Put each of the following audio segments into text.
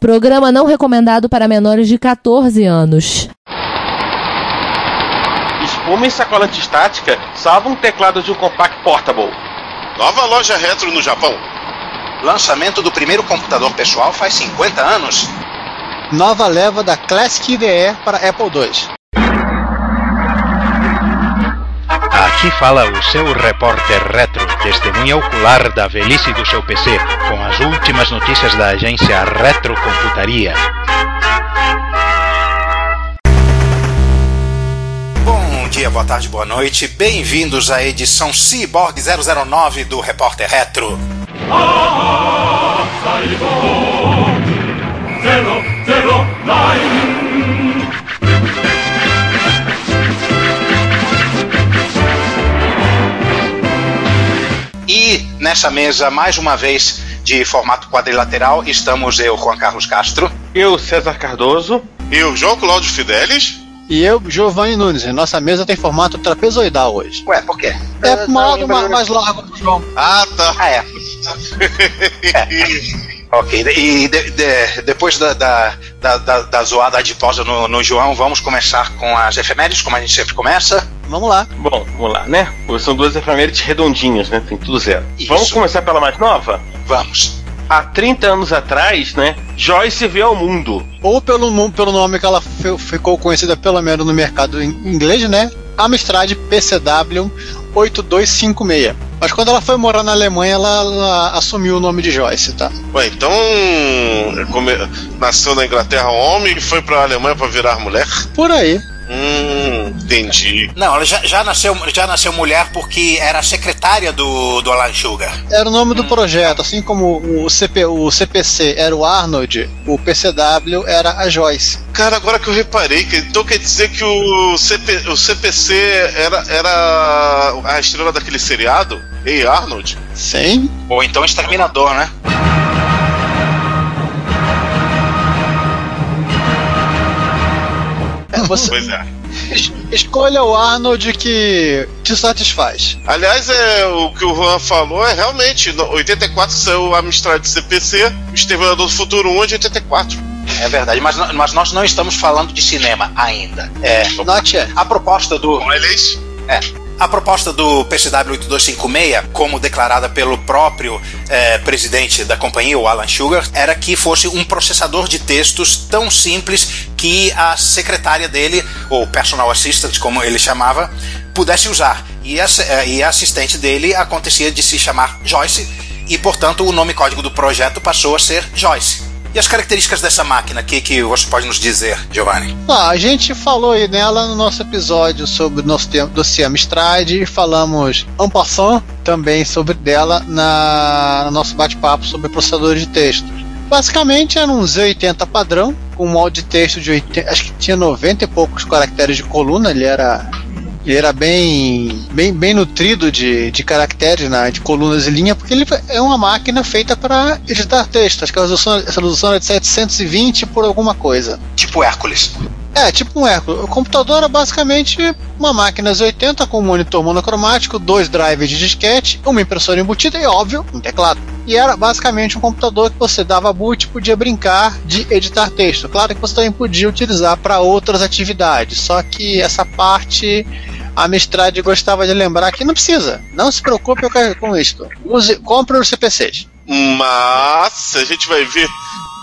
Programa não recomendado para menores de 14 anos. Espuma e sacola antistática salvam um teclado de um Compact Portable. Nova loja retro no Japão. Lançamento do primeiro computador pessoal faz 50 anos. Nova leva da Classic IDE para Apple II. Aqui fala o seu repórter retro, testemunha ocular da velhice do seu PC, com as últimas notícias da agência Retrocomputaria. Bom dia, boa tarde, boa noite. Bem-vindos à edição Cyborg 009 do Repórter Retro. E nessa mesa, mais uma vez, de formato quadrilateral, estamos eu, Juan Carlos Castro. Eu, César Cardoso. Eu, João Cláudio Fidelis. E eu, Giovanni Nunes. E nossa mesa tem formato trapezoidal hoje. Ué, por quê? É pro lado mais, mais largo do João. Ah, tá. Ah, é. Ok, e de- de- depois da, da, da, da, da zoada adiposa no, no João, vamos começar com as efemérides, como a gente sempre começa. Vamos lá. Bom, vamos lá, né? São duas efemérides redondinhas, né? Tem tudo zero. Isso. Vamos começar pela mais nova? Vamos. Há 30 anos atrás, né? Joyce veio ao mundo. Ou pelo, pelo nome que ela fi- ficou conhecida pelo menos no mercado inglês, né? Amstrad PCW 8256. Mas quando ela foi morar na Alemanha, ela, ela assumiu o nome de Joyce, tá? Ué, então. come- Nasceu na Inglaterra homem e foi pra Alemanha pra virar mulher? Por aí. Hum, entendi. Não, ela já, já, nasceu, já nasceu mulher porque era secretária do, do Alan Sugar. Era o nome do projeto, assim como o, CP, o CPC era o Arnold, o PCW era a Joyce. Cara, agora que eu reparei, que, então quer dizer que o, CP, o CPC era, era a estrela daquele seriado? Ei, Arnold? Sim. Ou então Exterminador, né? Você Pois é. es- escolha o Arnold que te satisfaz. Aliás, é, o que o Juan falou é realmente, no 84 saiu o Amstrad CPC, o Exterminador do Futuro 1 é de 84. É verdade, mas, mas nós não estamos falando de cinema ainda. É, Not a proposta do. É. A proposta do PCW 8256, como declarada pelo próprio eh, presidente da companhia, o Alan Sugar, era que fosse um processador de textos tão simples que a secretária dele, ou personal assistant, como ele chamava, pudesse usar. E a, eh, e a assistente dele acontecia de se chamar Joyce, e portanto o nome código do projeto passou a ser Joyce. E as características dessa máquina, o que, que você pode nos dizer, Giovanni? Ah, a gente falou aí nela no nosso episódio sobre o nosso tema dossiê Amstrad e falamos en passant também sobre dela na, no nosso bate-papo sobre processadores de texto. Basicamente era um Z80 padrão, com um molde de texto de 80, acho que tinha 90 e poucos caracteres de coluna, ele era ele era bem, bem, bem nutrido de, de caracteres, né, de colunas e linha, porque ele é uma máquina feita para editar texto. Acho que a resolução, essa resolução era de 720 por alguma coisa. Tipo Hércules. É, tipo um Hércules. O computador era basicamente uma máquina Z80 com um monitor monocromático, dois drives de disquete, uma impressora embutida e, óbvio, um teclado. E era basicamente um computador que você dava boot e podia brincar de editar texto. Claro que você também podia utilizar para outras atividades, só que essa parte a Amstrad gostava de lembrar que não precisa. Não se preocupe com isto. Use, compre os CPCs. Mas a gente vai ver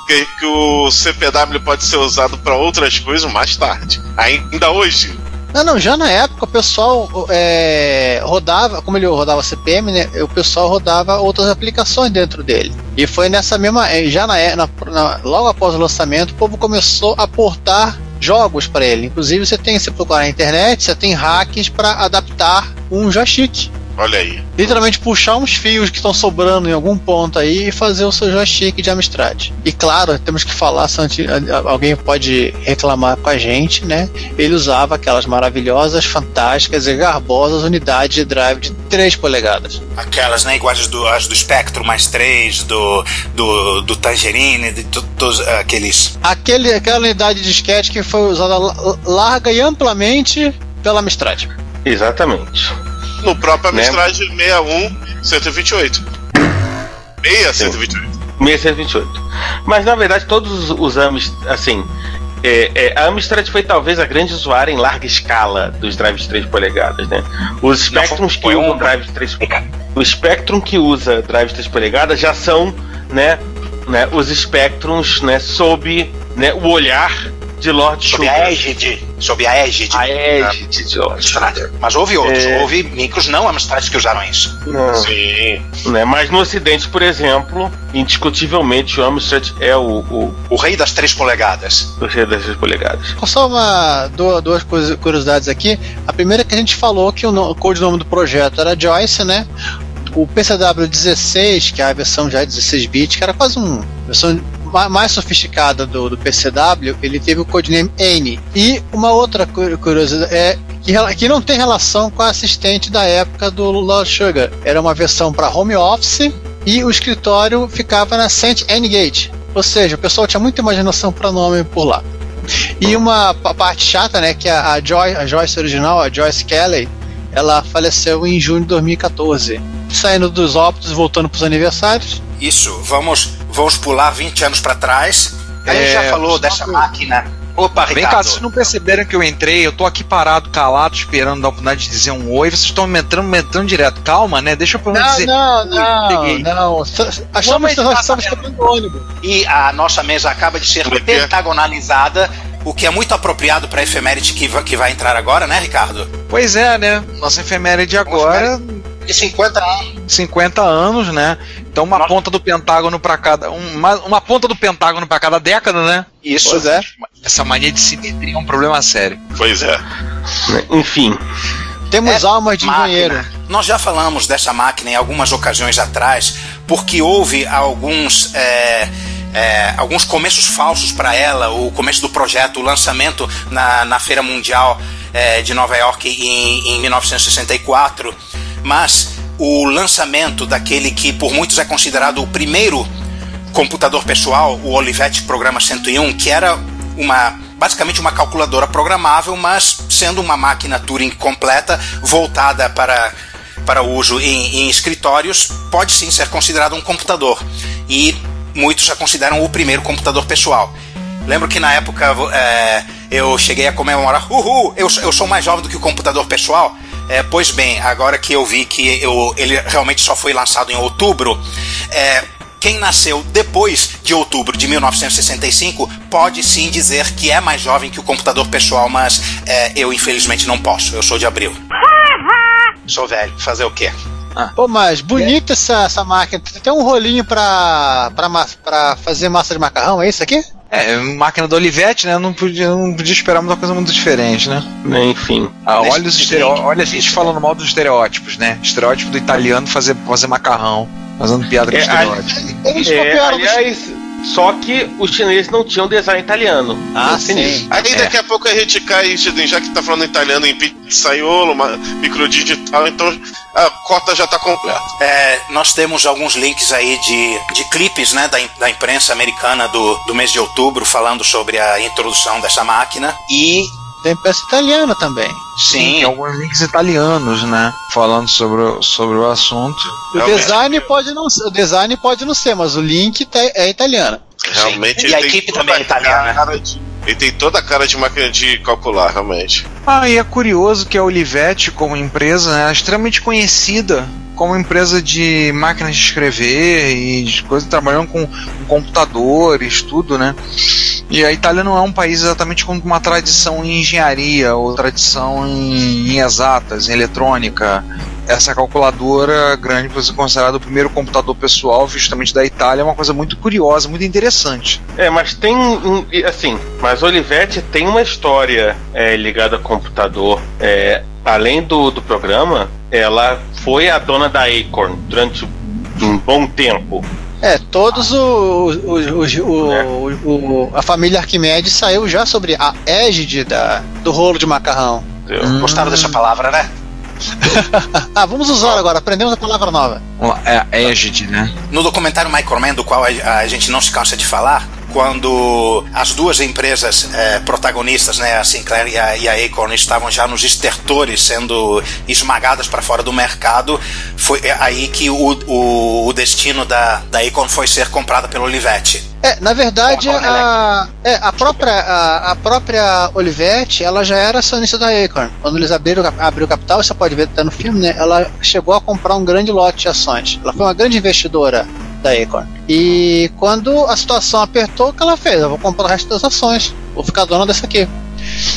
que, que o CPW pode ser usado para outras coisas mais tarde. Ainda hoje. Não, não, já na época o pessoal é, rodava, como ele rodava CPM, né, o pessoal rodava outras aplicações dentro dele. E foi nessa mesma, eh, já na, na- na- logo após o lançamento, o povo começou a portar jogos para ele. Inclusive você tem, se procurar na internet, você tem hacks para adaptar um joystick. Olha aí. Literalmente puxar uns fios que estão sobrando em algum ponto aí e fazer o seu joystick de Amstrad. E claro, temos que falar, se alguém pode reclamar com a gente, né? Ele usava aquelas maravilhosas, fantásticas e garbosas unidades de drive de 3 polegadas. Aquelas, né, iguais as do, as do Spectrum mais 3, do, do, do Tangerine, de to- todos aqueles. Aquele, aquela unidade de disquete que foi usada la- larga e amplamente pela Amstrad. Exatamente. No próprio Né? Amstrad 61 128. 6 128. 1628. Mas na verdade todos os, os AMs, assim, é, é, a Amstrad foi talvez a grande usuária em larga escala dos drives de 3 polegadas, né? Os Spectrums que um- usam drives de 3 o Spectrum que usa drives de 3 polegadas já são, né, né os Spectrums, né, sob né, o olhar de Lord Sob Sugar. a égide. Sob a égide. A égide de Lord. Mas houve outros. É. Houve micros não Amstrad que usaram isso. Não. Sim. Né, mas no Ocidente, por exemplo, indiscutivelmente o Amstrad é o, o, O rei das 3 polegadas. o rei das 3 polegadas. Só uma, duas, duas curiosidades aqui. A primeira é que a gente falou que o, no- o codinome do projeto era Joyce, né? O PCW 16, que é a versão já 16 bits, que era quase uma versão mais sofisticada do, do PCW, ele teve o codename N. E uma outra cu- curiosidade é que, que não tem relação com a assistente da época do Lord Sugar. Era uma versão para home office e o escritório ficava na St. Anne Gate. Ou seja, o pessoal tinha muita imaginação para nome por lá. E uma pa- parte chata, né, que a, a, Joy, a Joyce original, a Joyce Kelly, ela faleceu em junho de 2014. Saindo dos óbitos, voltando para os aniversários. Isso, vamos, vamos pular 20 anos pra trás. A gente É, já falou só dessa que- máquina. Opa, Vem Ricardo. cá, vocês não perceberam que eu entrei, eu tô aqui parado, calado, esperando dar a oportunidade de dizer um oi, vocês estão me entrando, me entrando direto. Calma, né? Deixa eu pelo menos Não, dizer. não, não, peguei. não. Achamos que nós estamos pegando ônibus. E a nossa mesa acaba de ser é é? pentagonalizada, o que é muito apropriado pra efeméride que, va- que vai entrar agora, né, Ricardo? Pois é, né? Nossa efeméride agora, De 50 anos. 50 anos, né? Então uma Nossa. ponta do Pentágono pra cada. Uma, uma ponta do Pentágono pra cada década, né? Isso. Pois é. Essa mania de simetria é um problema sério. Pois é. Enfim, Temos É almas de máquina. engenheiro. Nós já falamos dessa máquina em algumas ocasiões atrás, porque houve alguns. é, é, alguns começos falsos para ela, o começo do projeto, o lançamento na, na Feira Mundial é, de Nova York em, em 1964, mas o lançamento daquele que por muitos é considerado o primeiro computador pessoal, o Olivetti Programa 101, que era uma basicamente uma calculadora programável, mas sendo uma máquina Turing completa, voltada para, para uso em, em escritórios, pode sim ser considerado um computador. E muitos já consideram o primeiro computador pessoal. Lembro que na época é, eu cheguei a comemorar, uhul, eu, eu sou mais jovem do que o computador pessoal. É, pois bem, agora que eu vi que eu, ele realmente só foi lançado em outubro, é, quem nasceu depois de outubro de 1965 pode sim dizer que é mais jovem que o computador pessoal, mas é, eu infelizmente não posso. Eu sou de abril. Sou velho, fazer o quê? Pô, mas bonita essa, essa máquina. Tem um rolinho pra, pra, pra fazer massa de macarrão, é isso aqui? É, máquina do Olivetti, né? Não podia, não podia esperar uma coisa muito diferente, né? né, enfim. Ah, olha, os estereo... olha a gente falando mal dos estereótipos, né? Estereótipo do italiano fazer, fazer macarrão, fazendo piada com É, estereótipo. Eles É, copiaram do aliás, só que os chineses não tinham design italiano. Ah, sim. nisso. Aí daqui a pouco a gente cai, já que tá falando italiano em pizzaiolo, microdigital, então a cota já tá completa. É, nós temos alguns links aí de, de clipes né, da, da imprensa americana do, do mês de outubro falando sobre a introdução dessa máquina. E Tem peça italiana também. Sim, tem alguns links italianos, né? Falando sobre, o- sobre o assunto. O Realmente. design pode não ser, o design pode não ser, mas o link tá- é italiano. Realmente E a equipe toda também é italiana. cara de- ele tem toda a cara de máquina de calcular, realmente. Ah, e é curioso que a Olivetti, como empresa, né, é extremamente conhecida como empresa de máquinas de escrever e de coisas trabalhando com computadores, tudo, né? E a Itália não é um país exatamente com uma tradição em engenharia ou tradição em, em exatas, em eletrônica. Essa calculadora grande, por ser considerado o primeiro computador pessoal, justamente da Itália, é uma coisa muito curiosa, muito interessante. É, mas tem. Assim, mas Olivetti tem uma história é, ligada a computador. É, além do, do programa, ela foi a dona da Acorn durante um bom tempo. É, todos os. o, o- a família Arquimedes saiu já sobre a égide da, do rolo de macarrão. entendeu? gostaram dessa palavra, né? Ah, vamos usar agora, aprendemos a palavra nova. É a égide, né? No documentário Microman, do qual a, a gente não se cansa de falar, quando as duas empresas eh, protagonistas, né, a Sinclair e a, e a Acorn, estavam já nos estertores, sendo esmagadas para fora do mercado, foi aí que o, o, o destino da, da Acorn foi ser comprada pelo Olivetti. É, na verdade, a, é, a, própria, a, a, própria Olivetti, ela já era acionista da Acorn. Quando eles abriram, abriu o capital, você pode ver até no filme, né? Ela chegou a comprar um grande lote de ações. Ela foi uma grande investidora da Acorn. E quando a situação apertou, o que ela fez? Eu vou comprar o resto das ações, vou ficar dona dessa aqui.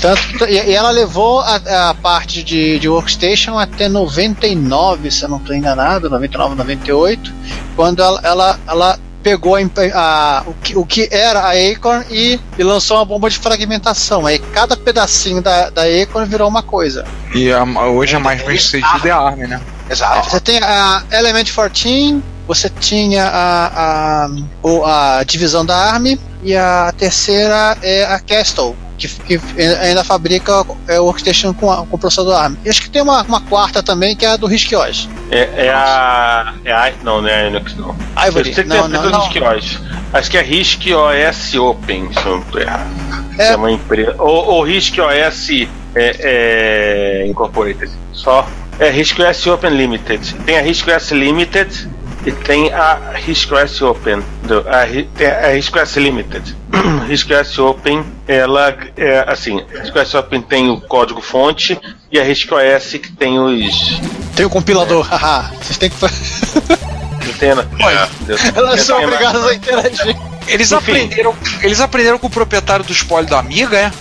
Tanto, e, ela levou a, a parte de, de, Workstation até 99, se eu não estou enganado, 99, 98, quando ela, ela, ela pegou a, a, o, que, o que era a Acorn e, e, lançou uma bomba de fragmentação. Aí cada pedacinho da, da Acorn virou uma coisa. E a, hoje a mais bem sucedida é a ARM, né? Exato. Você tem a Element 14, você tinha a, a, a divisão da ARM e a terceira é a Castle. Que, que ainda fabrica é, o workstation com, com processador ARM. E acho que tem uma, uma quarta também, que é a do RISC-OS. É, é a. É a. Não, não é a Linux, não. Ivory. Eu não, não, não. RISC-OS. Acho que é RISC-OS Open, se eu não estou errado. É. é uma empresa. Ou, ou RISC-OS é, é, Incorporated. Só. É RISC-OS Open Limited. Tem a RISC-OS Limited e tem a RISC-OS Open, do, a, tem a RISC-OS Limited. RISC-OS Open, ela é assim, a RISC-OS Open tem o código fonte e a RISC-OS que tem os... Tem o compilador, haha, é. vocês têm que... Antena. É. Elas são obrigadas a interagir. Eles aprenderam, eles aprenderam com o proprietário do espólio da amiga, é?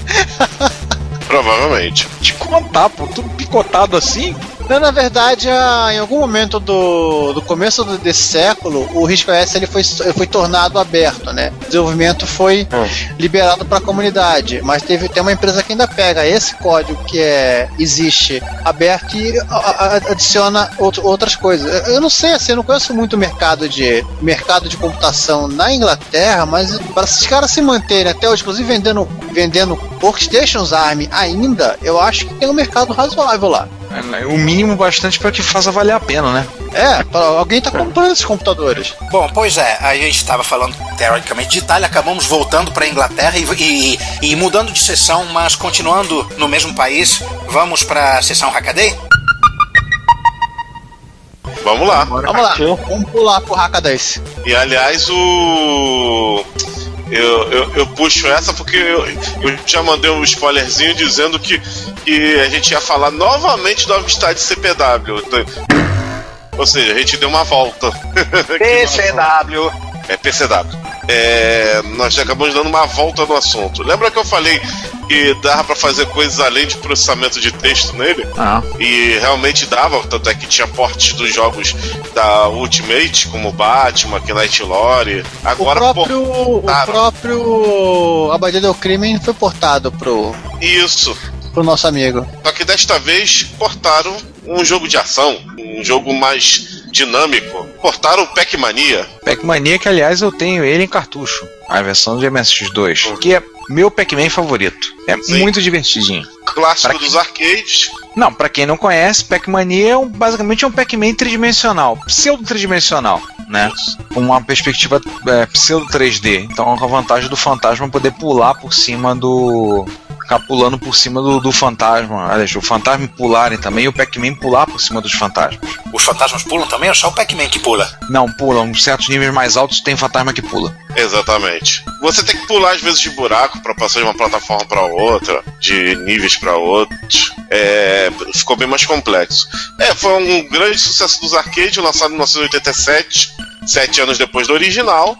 Provavelmente. Te contar, pô, tudo picotado assim. Não, na verdade, em algum momento do, do começo desse século, o risco OS ele foi, foi tornado aberto, né? O desenvolvimento foi hum. liberado para a comunidade, mas teve tem uma empresa que ainda pega esse código que é existe aberto e a, a, adiciona outro, outras coisas. Eu não sei, assim, eu não conheço muito o mercado de mercado de computação na Inglaterra, mas para esses caras se manterem até hoje, inclusive vendendo vendendo workstations ARM ainda, eu acho que tem um mercado razoável lá. É, o mínimo bastante para que faça valer a pena, né? É, pra, alguém tá comprando esses computadores. Bom, pois é, a gente estava falando teoricamente de Itália, acabamos voltando para Inglaterra e, e, e, mudando de sessão, mas continuando no mesmo país. Vamos para a sessão Hackaday? Vamos lá. Vamos lá. Vamos pular pro Hackaday. E aliás, o eu, eu, eu, puxo essa porque eu, eu já mandei um spoilerzinho dizendo que, que a gente ia falar novamente do Amistad CPW. Ou seja, a gente deu uma volta. PCW. É PCW. É, nós já acabamos dando uma volta no assunto. Lembra que eu falei que dava para fazer coisas além de processamento de texto nele? Ah. E realmente dava, tanto é que tinha portes dos jogos da Ultimate, como Batman, Knight Lore. Agora o próprio, o próprio Abadia do Crime foi portado pro. Isso. Pro nosso amigo. Só que desta vez portaram um jogo de ação, um jogo mais dinâmico. Portaram o Pac-Mania. Pac-Mania, que aliás eu tenho ele em cartucho, a versão de MSX2, que é meu Pac-Man favorito. É Sim. muito divertidinho. Clássico pra dos que... arcades. Não, para quem não conhece, Pac-Mania é um, basicamente é um Pac-Man tridimensional, pseudo tridimensional, né? Com uma perspectiva é, pseudo 3D. Então, com a vantagem do fantasma poder pular por cima do ficar pulando por cima do, do fantasma. Aliás, o fantasma pularem também e o Pac-Man pular por cima dos fantasmas. Os fantasmas pulam também ou só o Pac-Man que pula? Não, pulam. Em certos níveis mais altos tem fantasma que pula. Exatamente. Você tem que pular às vezes de buraco para passar de uma plataforma para outra, de níveis para outros. É, ficou bem mais complexo. É, foi um grande sucesso dos arcades, lançado em 1987, sete anos depois do original.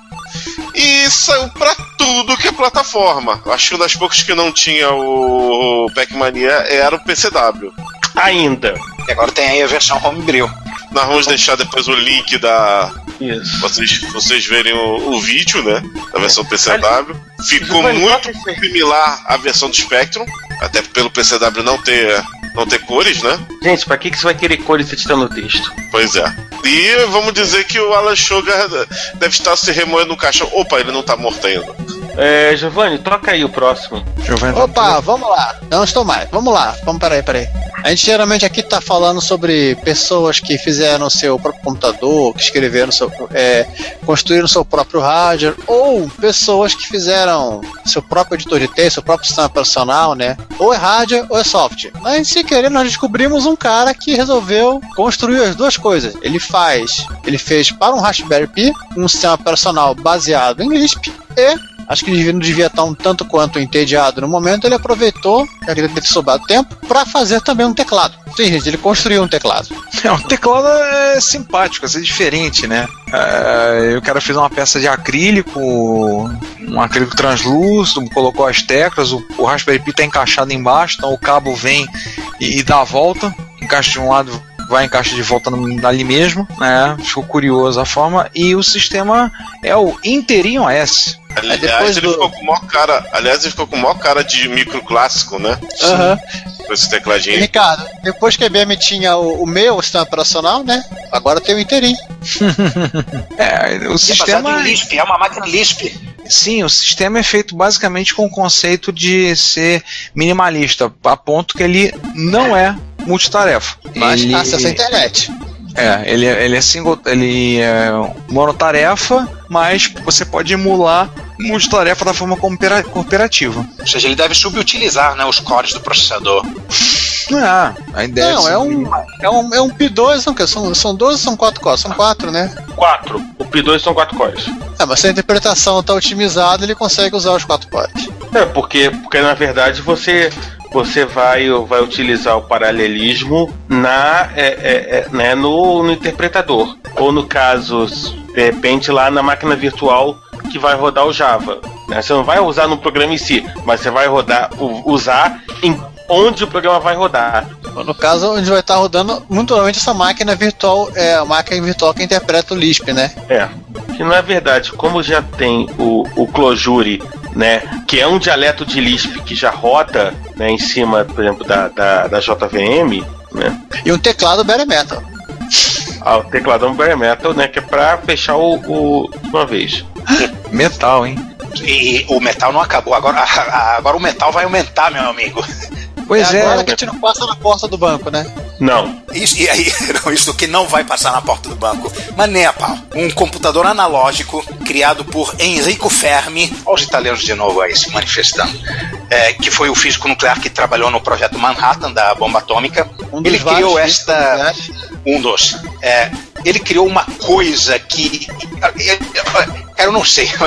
E saiu pra tudo que é plataforma. Acho que uma das poucas que não tinha o Pac-Mania era o PCW. Ainda. E agora tem aí a versão Homebrew. Nós vamos deixar depois o link da. Isso. Vocês, vocês verem o, o vídeo, né? Da versão PCW. Ficou muito similar à versão do Spectrum. Até pelo PCW não ter não ter cores, né? Gente, pra que, que você vai querer cores se está no texto? Pois é. E vamos dizer que o Alan Sugar deve estar se remoendo no caixão. Opa, ele não tá morto ainda. É, Giovanni, toca aí o próximo. Giovanni, Opa, vamos lá. Não estou mais. Vamos lá. Vamos, peraí, peraí. A gente geralmente aqui está falando sobre pessoas que fizeram seu próprio computador, que escreveram seu, é, construíram seu próprio hardware, ou pessoas que fizeram seu próprio editor de texto, seu próprio sistema operacional, né? Ou é hardware ou é software. Mas sem querer nós descobrimos um cara que resolveu construir as duas coisas. Ele faz, ele fez para um Raspberry Pi um sistema operacional baseado em Lisp e acho que ele não devia estar um tanto quanto entediado no momento, ele aproveitou, já que teve sobrado tempo, para fazer também um teclado. Sim, gente, ele construiu um teclado. É, um teclado é simpático, é diferente, né? É, o cara fez uma peça de acrílico, um acrílico translúcido, colocou as teclas, o, o Raspberry Pi está encaixado embaixo, então o cabo vem e, e dá a volta, encaixa de um lado, vai encaixa de volta ali mesmo, né? Ficou curioso a forma. E o sistema é o Interim OS. Aliás, depois ele do- ficou com maior cara. Aliás, ele ficou com maior cara de micro clássico, né? Aham. Com esse E, tecladinho. Ricardo, depois que a IBM tinha o, o meu sistema operacional, né? Agora tem o inteirinho. É, o É sistema. em Lisp, é uma máquina Lisp. Sim, o sistema é feito basicamente com o conceito de ser minimalista, a ponto que ele não é multitarefa. Mas ele, acessa a internet. É, ele, é- ele é single, ele é monotarefa, mas você pode emular multitarefa da forma coopera- cooperativa. Ou seja, ele deve subutilizar né, os cores do processador. Ah, a ideia Não, ser- é um, é um, é um P2, são, o quê? são, são 12 ou são 4 cores? São 4, né? Quatro. O P2 são quatro cores. É, mas se a interpretação está otimizada, ele consegue usar os 4 cores. É, porque, porque na verdade você você vai, vai utilizar o paralelismo na, é, é, é, né, no, no interpretador. Ou no caso, de repente, lá na máquina virtual que vai rodar o Java. né? Você não vai usar no programa em si, mas você vai rodar, usar em onde o programa vai rodar. No caso, onde vai estar rodando, muito provavelmente essa máquina virtual é a máquina virtual que interpreta o Lisp, né? É. Que na verdade, como já tem o, o Clojure, né? Que é um dialeto de Lisp que já roda né, em cima, por exemplo, da, da, da JVM, né? E um teclado bare metal. Ah, o tecladão bare metal, né? Que é pra fechar o, o uma vez. metal, hein? E o metal não acabou. Agora, agora o metal vai aumentar, meu amigo. Pois é é, agora que a gente não passa na porta do banco, né? Não. Isso, e aí, não, isso que não vai passar na porta do banco. Mas nem a pau. Um computador analógico criado por Enrico Fermi. Olha os italianos de novo aí se manifestando. É, que foi o físico nuclear que trabalhou no projeto Manhattan da bomba atômica. Um Ele criou vários esta. né? Um dos. É, ele criou uma coisa que. Eu não sei.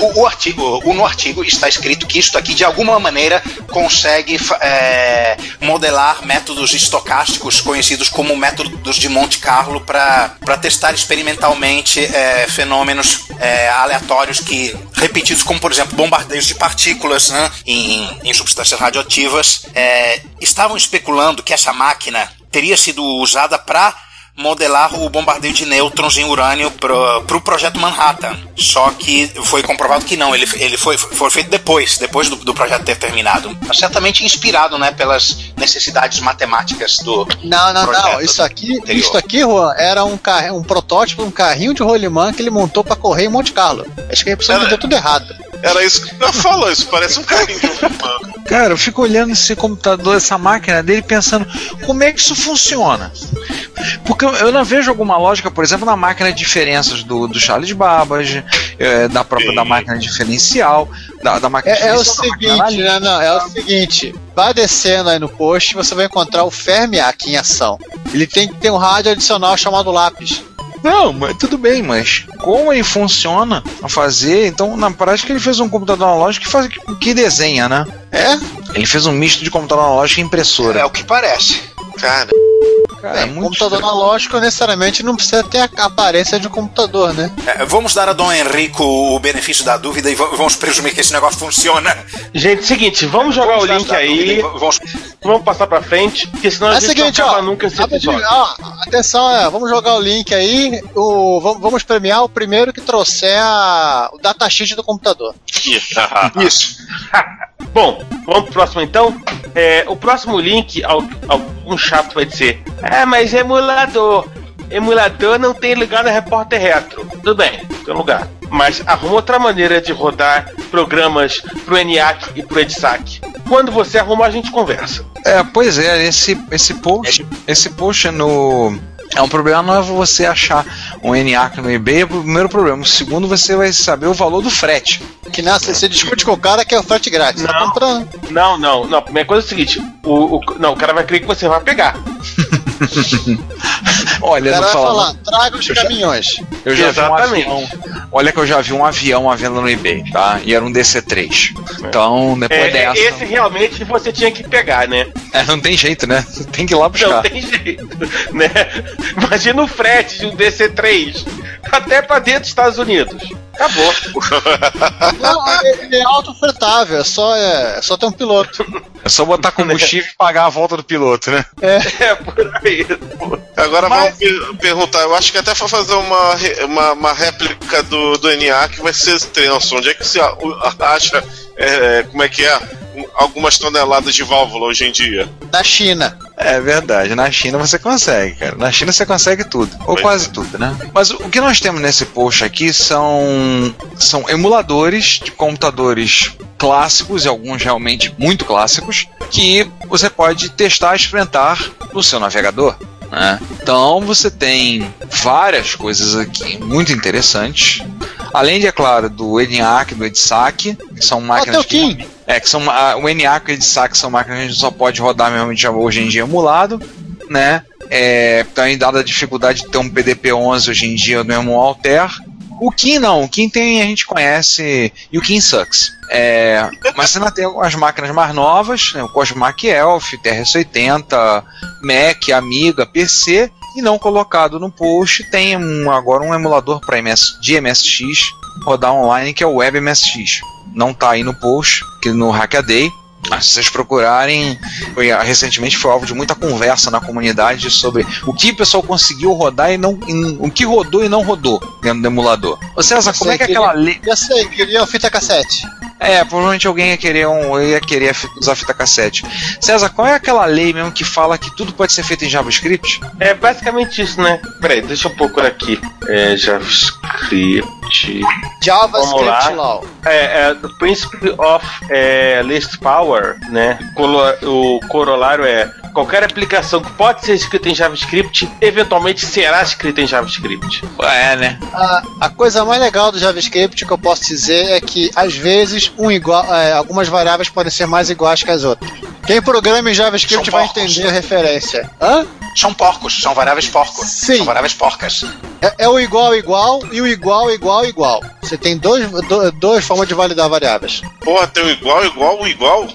O, o artigo, o- no artigo está escrito que isto aqui, de alguma maneira, consegue é, modelar métodos estocásticos conhecidos como métodos de Monte Carlo para testar experimentalmente é, fenômenos é, aleatórios que repetidos, como por exemplo bombardeios de partículas né, em, em substâncias radioativas. É, estavam especulando que essa máquina teria sido usada para modelar o bombardeio de nêutrons em urânio pro, pro projeto Manhattan. Só que foi comprovado que não, ele, ele foi, foi feito depois, depois do, do projeto ter terminado. Certamente inspirado, né, pelas necessidades matemáticas do Não, não, não. Isso aqui, anterior. isso aqui, Juan, era um, carro, um protótipo, um carrinho de rolimã que ele montou pra correr em Monte Carlo. Acho que a pessoa Era- entendeu tudo errado. Era isso que eu falo, isso parece um carrinho de banco. Cara, eu fico olhando esse computador, essa máquina dele, pensando como é que isso funciona. Porque eu, eu não vejo alguma lógica, por exemplo, na máquina de diferenças do, do Charles Babbage, é, da própria da máquina diferencial, da, da máquina É, é o seguinte, né? Não, é o seguinte. Vai descendo aí no post, você vai encontrar o Fermiac em ação. Ele tem que ter um rádio adicional chamado lápis. Não, mas tudo bem, mas como ele funciona a fazer, então na prática ele fez um computador analógico que faz que desenha, né? É? Ele fez um misto de computador analógico e impressora. É o que parece. Cara, Cara, é Bem, muito computador estranho. analógico necessariamente não precisa ter a aparência de um computador, né? É, vamos dar a Dom Henrico o benefício da dúvida e va- vamos presumir que esse negócio funciona. Gente, seguinte, vamos jogar Vamos o link aí, va- Vamos... vamos passar pra frente, porque senão É a gente seguinte, não acaba ó. nunca esse episódio. ó, atenção, é, vamos jogar o link aí. O, vamos, premiar o primeiro que trouxer a, o datasheet do computador. Isso. Bom, vamos pro próximo então. É, o próximo link, al- algum chato vai dizer: É, mas emulador. Emulador não tem lugar no repórter retro. Tudo bem, tem lugar. Mas arruma outra maneira de rodar programas pro ENIAC e pro EDSAC. quando você arrumar, a gente conversa. É, pois é, esse, esse post, esse post no. É um problema não é você achar um ENIAC no eBay, é o primeiro problema. O segundo, você vai saber o valor do frete. Que nasce, você discute com o cara que é o frete grátis. Tá Não. comprando. Não, não, não. A primeira coisa é o seguinte: o, o- não, o cara vai crer que você vai pegar. Olha, O cara não vai fala, falar, traga os caminhões. Eu já vi um Exatamente. avião. Olha que eu já vi um avião à venda no eBay, tá? E era um DC-3. Então, depois É, dessa. esse realmente você tinha que pegar, né? É, não tem jeito, né? Você tem que ir lá Não buscar. tem jeito, né? Imagina o frete de um DC-3 até pra dentro dos Estados Unidos. Acabou. Não, ele é autofretável, é só, é, é só ter um piloto. É só botar combustível e pagar a volta do piloto, né? É por aí. pô. Agora Mas- vamos per- perguntar, eu acho que até for fazer uma, uma, uma réplica do, do NA que vai ser tenso. Onde é que você acha, é, como é que é, algumas toneladas de válvula hoje em dia? Da China. É verdade, na China você consegue, cara. Na China você consegue tudo, ou Pois quase é. tudo, né? Mas o que nós temos nesse post aqui são, são emuladores de computadores clássicos e alguns realmente muito clássicos que você pode testar e experimentar no seu navegador. né? Então você tem várias coisas aqui muito interessantes. Além de, é claro, do ENIAC, do EDSAC, que são máquinas Até Kim. é, que são a- o ENIAC e o EDSAC são máquinas que a gente só pode rodar realmente hoje em dia emulado, né? É, também dada a dificuldade de ter um PDP-11 hoje em dia no mesmo Alter. O Kim não, o Kim tem, a gente conhece, e o Kim sucks. É, mas você ainda tem as máquinas mais novas, né, o Cosmac Elf, TRS-80, Mac, Amiga, PC, e não colocado no post tem um- agora um emulador para MS, de MSX rodar online que é o WebMSX. Não tá aí no post, que no Hackaday. Mas se vocês procurarem, foi, ah, recentemente foi alvo de muita conversa na comunidade sobre o que o pessoal conseguiu rodar e não. o que rodou e não rodou dentro do emulador. Ô César, como é que é aquela lei. Já sei, queria fita cassete. É, provavelmente alguém ia querer um, ia querer usar fita cassete. César, qual é aquela lei mesmo que fala que tudo pode ser feito em JavaScript? É basicamente isso, né? Peraí, deixa eu procurar aqui. É, JavaScript. JavaScript lá. Law. É, é the Principle of é, Least Power, né? O corolário é qualquer aplicação que pode ser escrita em JavaScript, eventualmente será escrita em JavaScript. É, né? A, a coisa mais legal do JavaScript que eu posso dizer é que, às vezes, um igual, é, algumas variáveis podem ser mais iguais que as outras. Quem programa em JavaScript São vai porcos. entender a referência. Hã? São porcos, são variáveis porcos. Sim. São variáveis porcas. É, é o igual igual e o igual igual igual. Você tem dois, do, duas formas de validar variáveis. Porra, tem o igual, igual, o igual?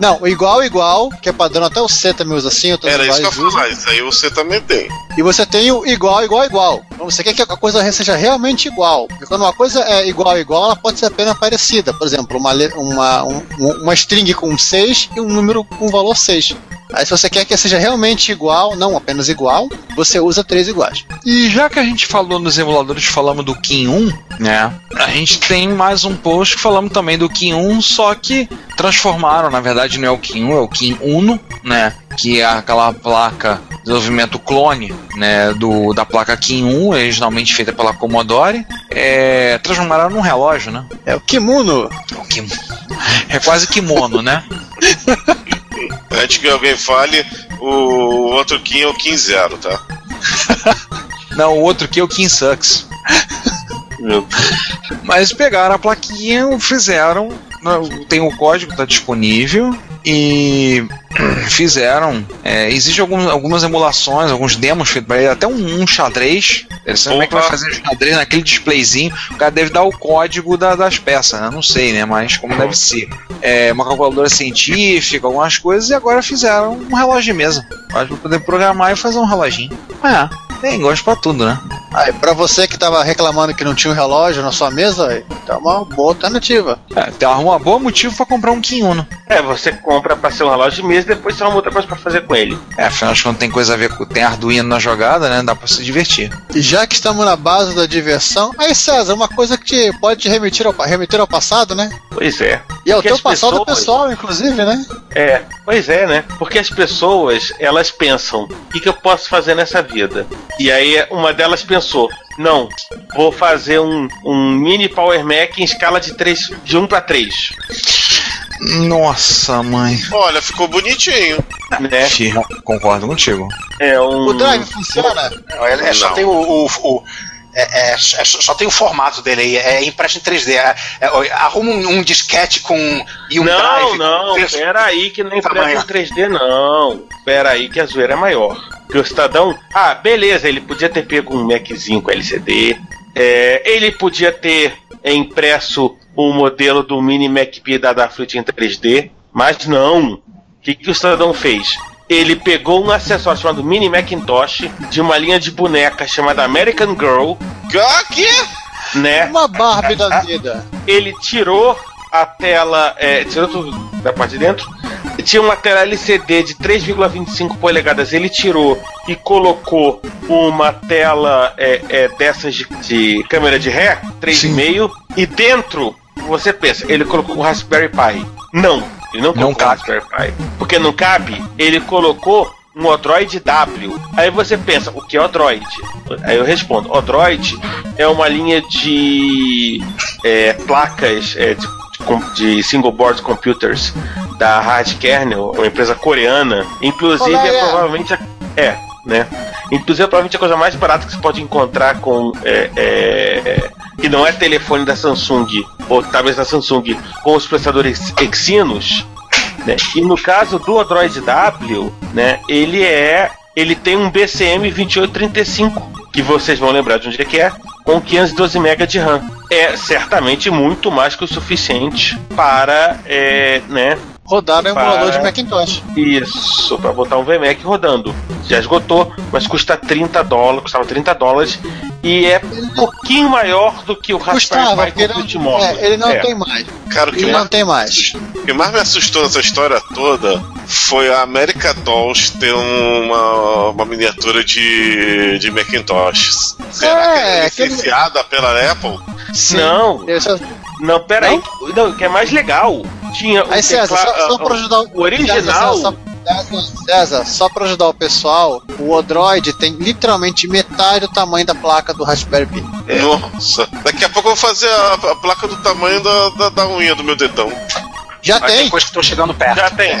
Não, o igual igual, que é padrão, até o C também usa assim, Era isso que eu ia falar, isso aí você também tem. E você tem o igual, igual, igual. Então você quer que a coisa seja realmente igual. Quando uma coisa é igual, igual, ela pode ser apenas parecida. Por exemplo, uma, uma, um- uma string com 6 e um número com valor 6. Aí se você quer que seja realmente igual, não apenas igual, você usa três iguais. E já que a gente falou nos emuladores, falamos do Kim 1, né? A gente tem mais um post que falamos também do Kim 1, só que transformaram, na verdade não é o Kim 1, é o Kim Uno, né? Que é aquela placa de desenvolvimento clone, né? Do, da placa Kim 1, originalmente feita pela Commodore. É, transformaram num relógio, né? É o Kimuno. O Kim- É quase kimono, né? Antes que alguém fale, o outro Kim é o Kim Zero, tá? Não, o outro que é o Kim Sucks. Mas pegaram a plaquinha, fizeram, tem o código tá disponível e fizeram. É, Existem algum, algumas emulações, alguns demos feitos para ele, até um, um xadrez. Eles sabem como é que vai fazer o xadrez naquele displayzinho. O cara deve dar o código da- das peças, né? Não sei, né? Mas como deve ser. É, uma calculadora científica, algumas coisas, e agora fizeram um relógio de mesa. Pode poder programar e fazer um reloginho. É, tem gosto pra tudo, né? Aí, pra você que tava reclamando que não tinha um relógio na sua mesa, aí, tá uma boa alternativa. É, tem uma boa motivo pra comprar um Kim Uno. É, você compra pra ser um relógio de mesa e depois você arruma outra coisa pra fazer com ele. É, afinal de contas tem coisa a ver com. Tem Arduino na jogada, né? Dá pra se divertir. E já que estamos na base da diversão, aí César, uma coisa que te pode te remeter ao, remeter ao passado, né? Pois é. E ao Porque teu as passado pessoas- pessoal, inclusive, né? É, pois é, né? Porque as pessoas, elas pensam, o que, que eu posso fazer nessa vida? E aí uma delas pensou, não, vou fazer um, um mini Power Mac em escala de, 3, de 1 para 3. Nossa, mãe. Olha, ficou bonitinho. né? Firma, concordo contigo. É um. O drive funciona? É, é só Não. tem o. o- o- é, é- é só tem o formato dele aí, é impresso em 3D. É, é, arruma um, um disquete com. e um não, drive. não, Fez- pera aí que não é impresso em 3D, não. Pera aí que a zoeira é maior. Que o cidadão. Ah, beleza, ele podia ter pego um Maczinho com LCD. É, ele podia ter impresso o modelo do Mini Mac P da Dafruit em 3D, mas não. O que, que o cidadão fez? Ele pegou um acessório chamado Mini Macintosh de uma linha de boneca chamada American Girl, que? né? Uma Barbie da vida. ele tirou a tela, é, tirou tudo da parte de dentro. Tinha uma tela LCD de 3,25 polegadas. Ele tirou e colocou uma tela é, é, dessas de, de câmera de ré, 3,5. E dentro, você pensa, ele colocou o Raspberry Pi. Não, ele não colocou o cabe. Raspberry Pi. Porque não cabe, ele colocou um Odroid W. Aí você pensa, o que é Odroid? Aí eu respondo, Odroid é uma linha de é, placas é, de, de single board computers da Hard Kernel, uma empresa coreana. Inclusive é? é provavelmente a, é, né? Inclusive é provavelmente a coisa mais barata que você pode encontrar com é, é, que não é telefone da Samsung ou talvez da Samsung com os processadores Exynos né? E no caso do Android W, né, ele é. Ele tem um BCM 2835, que vocês vão lembrar de onde é que é, com 512 MB de RAM. É certamente muito mais que o suficiente para, é, né, Rodar no emulador de Macintosh. isso, para botar um VMAC rodando. Já esgotou, mas custa 30 dólares, custava 30 dólares e é um pouquinho maior do que o Raspberry Pi porque ele não, Model. é, ele não É. tem mais. Cara, o que Ele mais não tem mais. O que mais me assustou nessa história toda foi a America Dolls ter uma, uma miniatura de, de Macintosh. Será que é aquele- licenciada pela Apple? Sim. Não, é- Não, pera aí. Não, que é mais legal. Tinha o Aí, César, só, só pra ajudar o original. César, só, César, só pra ajudar o pessoal, o Odroid tem literalmente metade do tamanho da placa do Raspberry Pi. É. Nossa. Daqui a pouco eu vou fazer a, a placa do tamanho da, da, da unha do meu dedão. Já Mas tem tem. coisa que estão chegando perto. Já tem.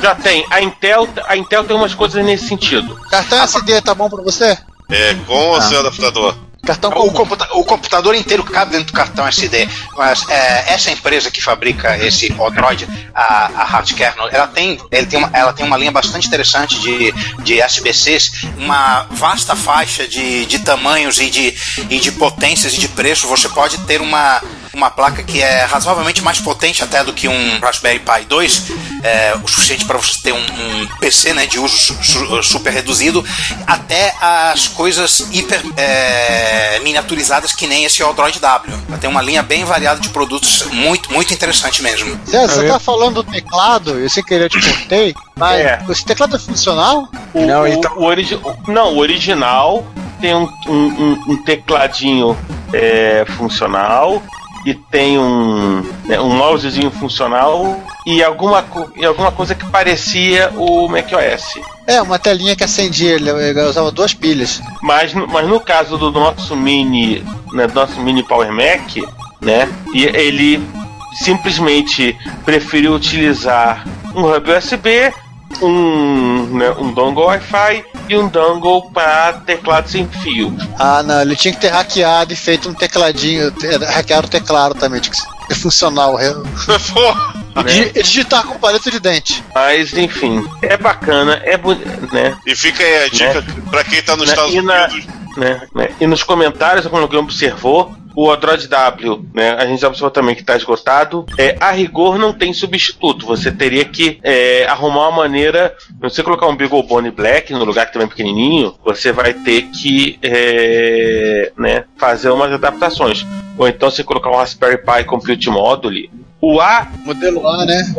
Já tem. A Intel, a Intel tem umas coisas nesse sentido. Cartão SD tá bom pra você? É, com ou sem adaptador? Cartão O, computa- o computador inteiro cabe dentro do cartão SD, mas é, essa empresa que fabrica esse Odroid, a, a Hard Kernel, ela tem, ele tem uma, ela tem uma linha bastante interessante de, de SBCs, uma vasta faixa de, de tamanhos e de, e de potências e de preço. Você pode ter uma, uma placa que é razoavelmente mais potente até do que um Raspberry Pi 2, é, o suficiente para você ter um, um PC né, de uso su- su- super reduzido, até as coisas hiper é, miniaturizadas que nem esse Android W. Ela tem uma linha bem variada de produtos, muito, muito interessante mesmo. César, você tá falando do teclado, eu sei que eu te cortei, mas É. esse teclado é funcional? O, Não, o- então- o origi- não, o original tem um, um- um- um tecladinho é, funcional e tem um, né, um mousezinho funcional e alguma, e alguma coisa que parecia o macOS. É, uma telinha que acendia, ele ele usava duas pilhas. Mas, no- mas no caso do nosso mini, né, do nosso mini Power Mac, né, e ele simplesmente preferiu utilizar um hub USB, um, né, um dongle Wi-Fi e um dongle para teclado sem fio. Ah, não, ele tinha que ter hackeado e feito um tecladinho, te- hackeado o teclado também, tinha que ser funcional. re- Pô, Né? Di- Digitar com paleta de dente. Mas enfim, é bacana, é bonito, né? e fica aí a dica pra quem tá nos Né, Estados na- Unidos. Né, né? E nos comentários, como alguém observou, o Android W, né, a gente já observou também que está esgotado. É, a rigor não tem substituto. Você teria que é, arrumar uma maneira. Você colocar um Beagle Bone Black no lugar que também é pequenininho, você vai ter que é, né, fazer umas adaptações. Ou então você colocar um Raspberry Pi Compute Module. O A Modelo A, né?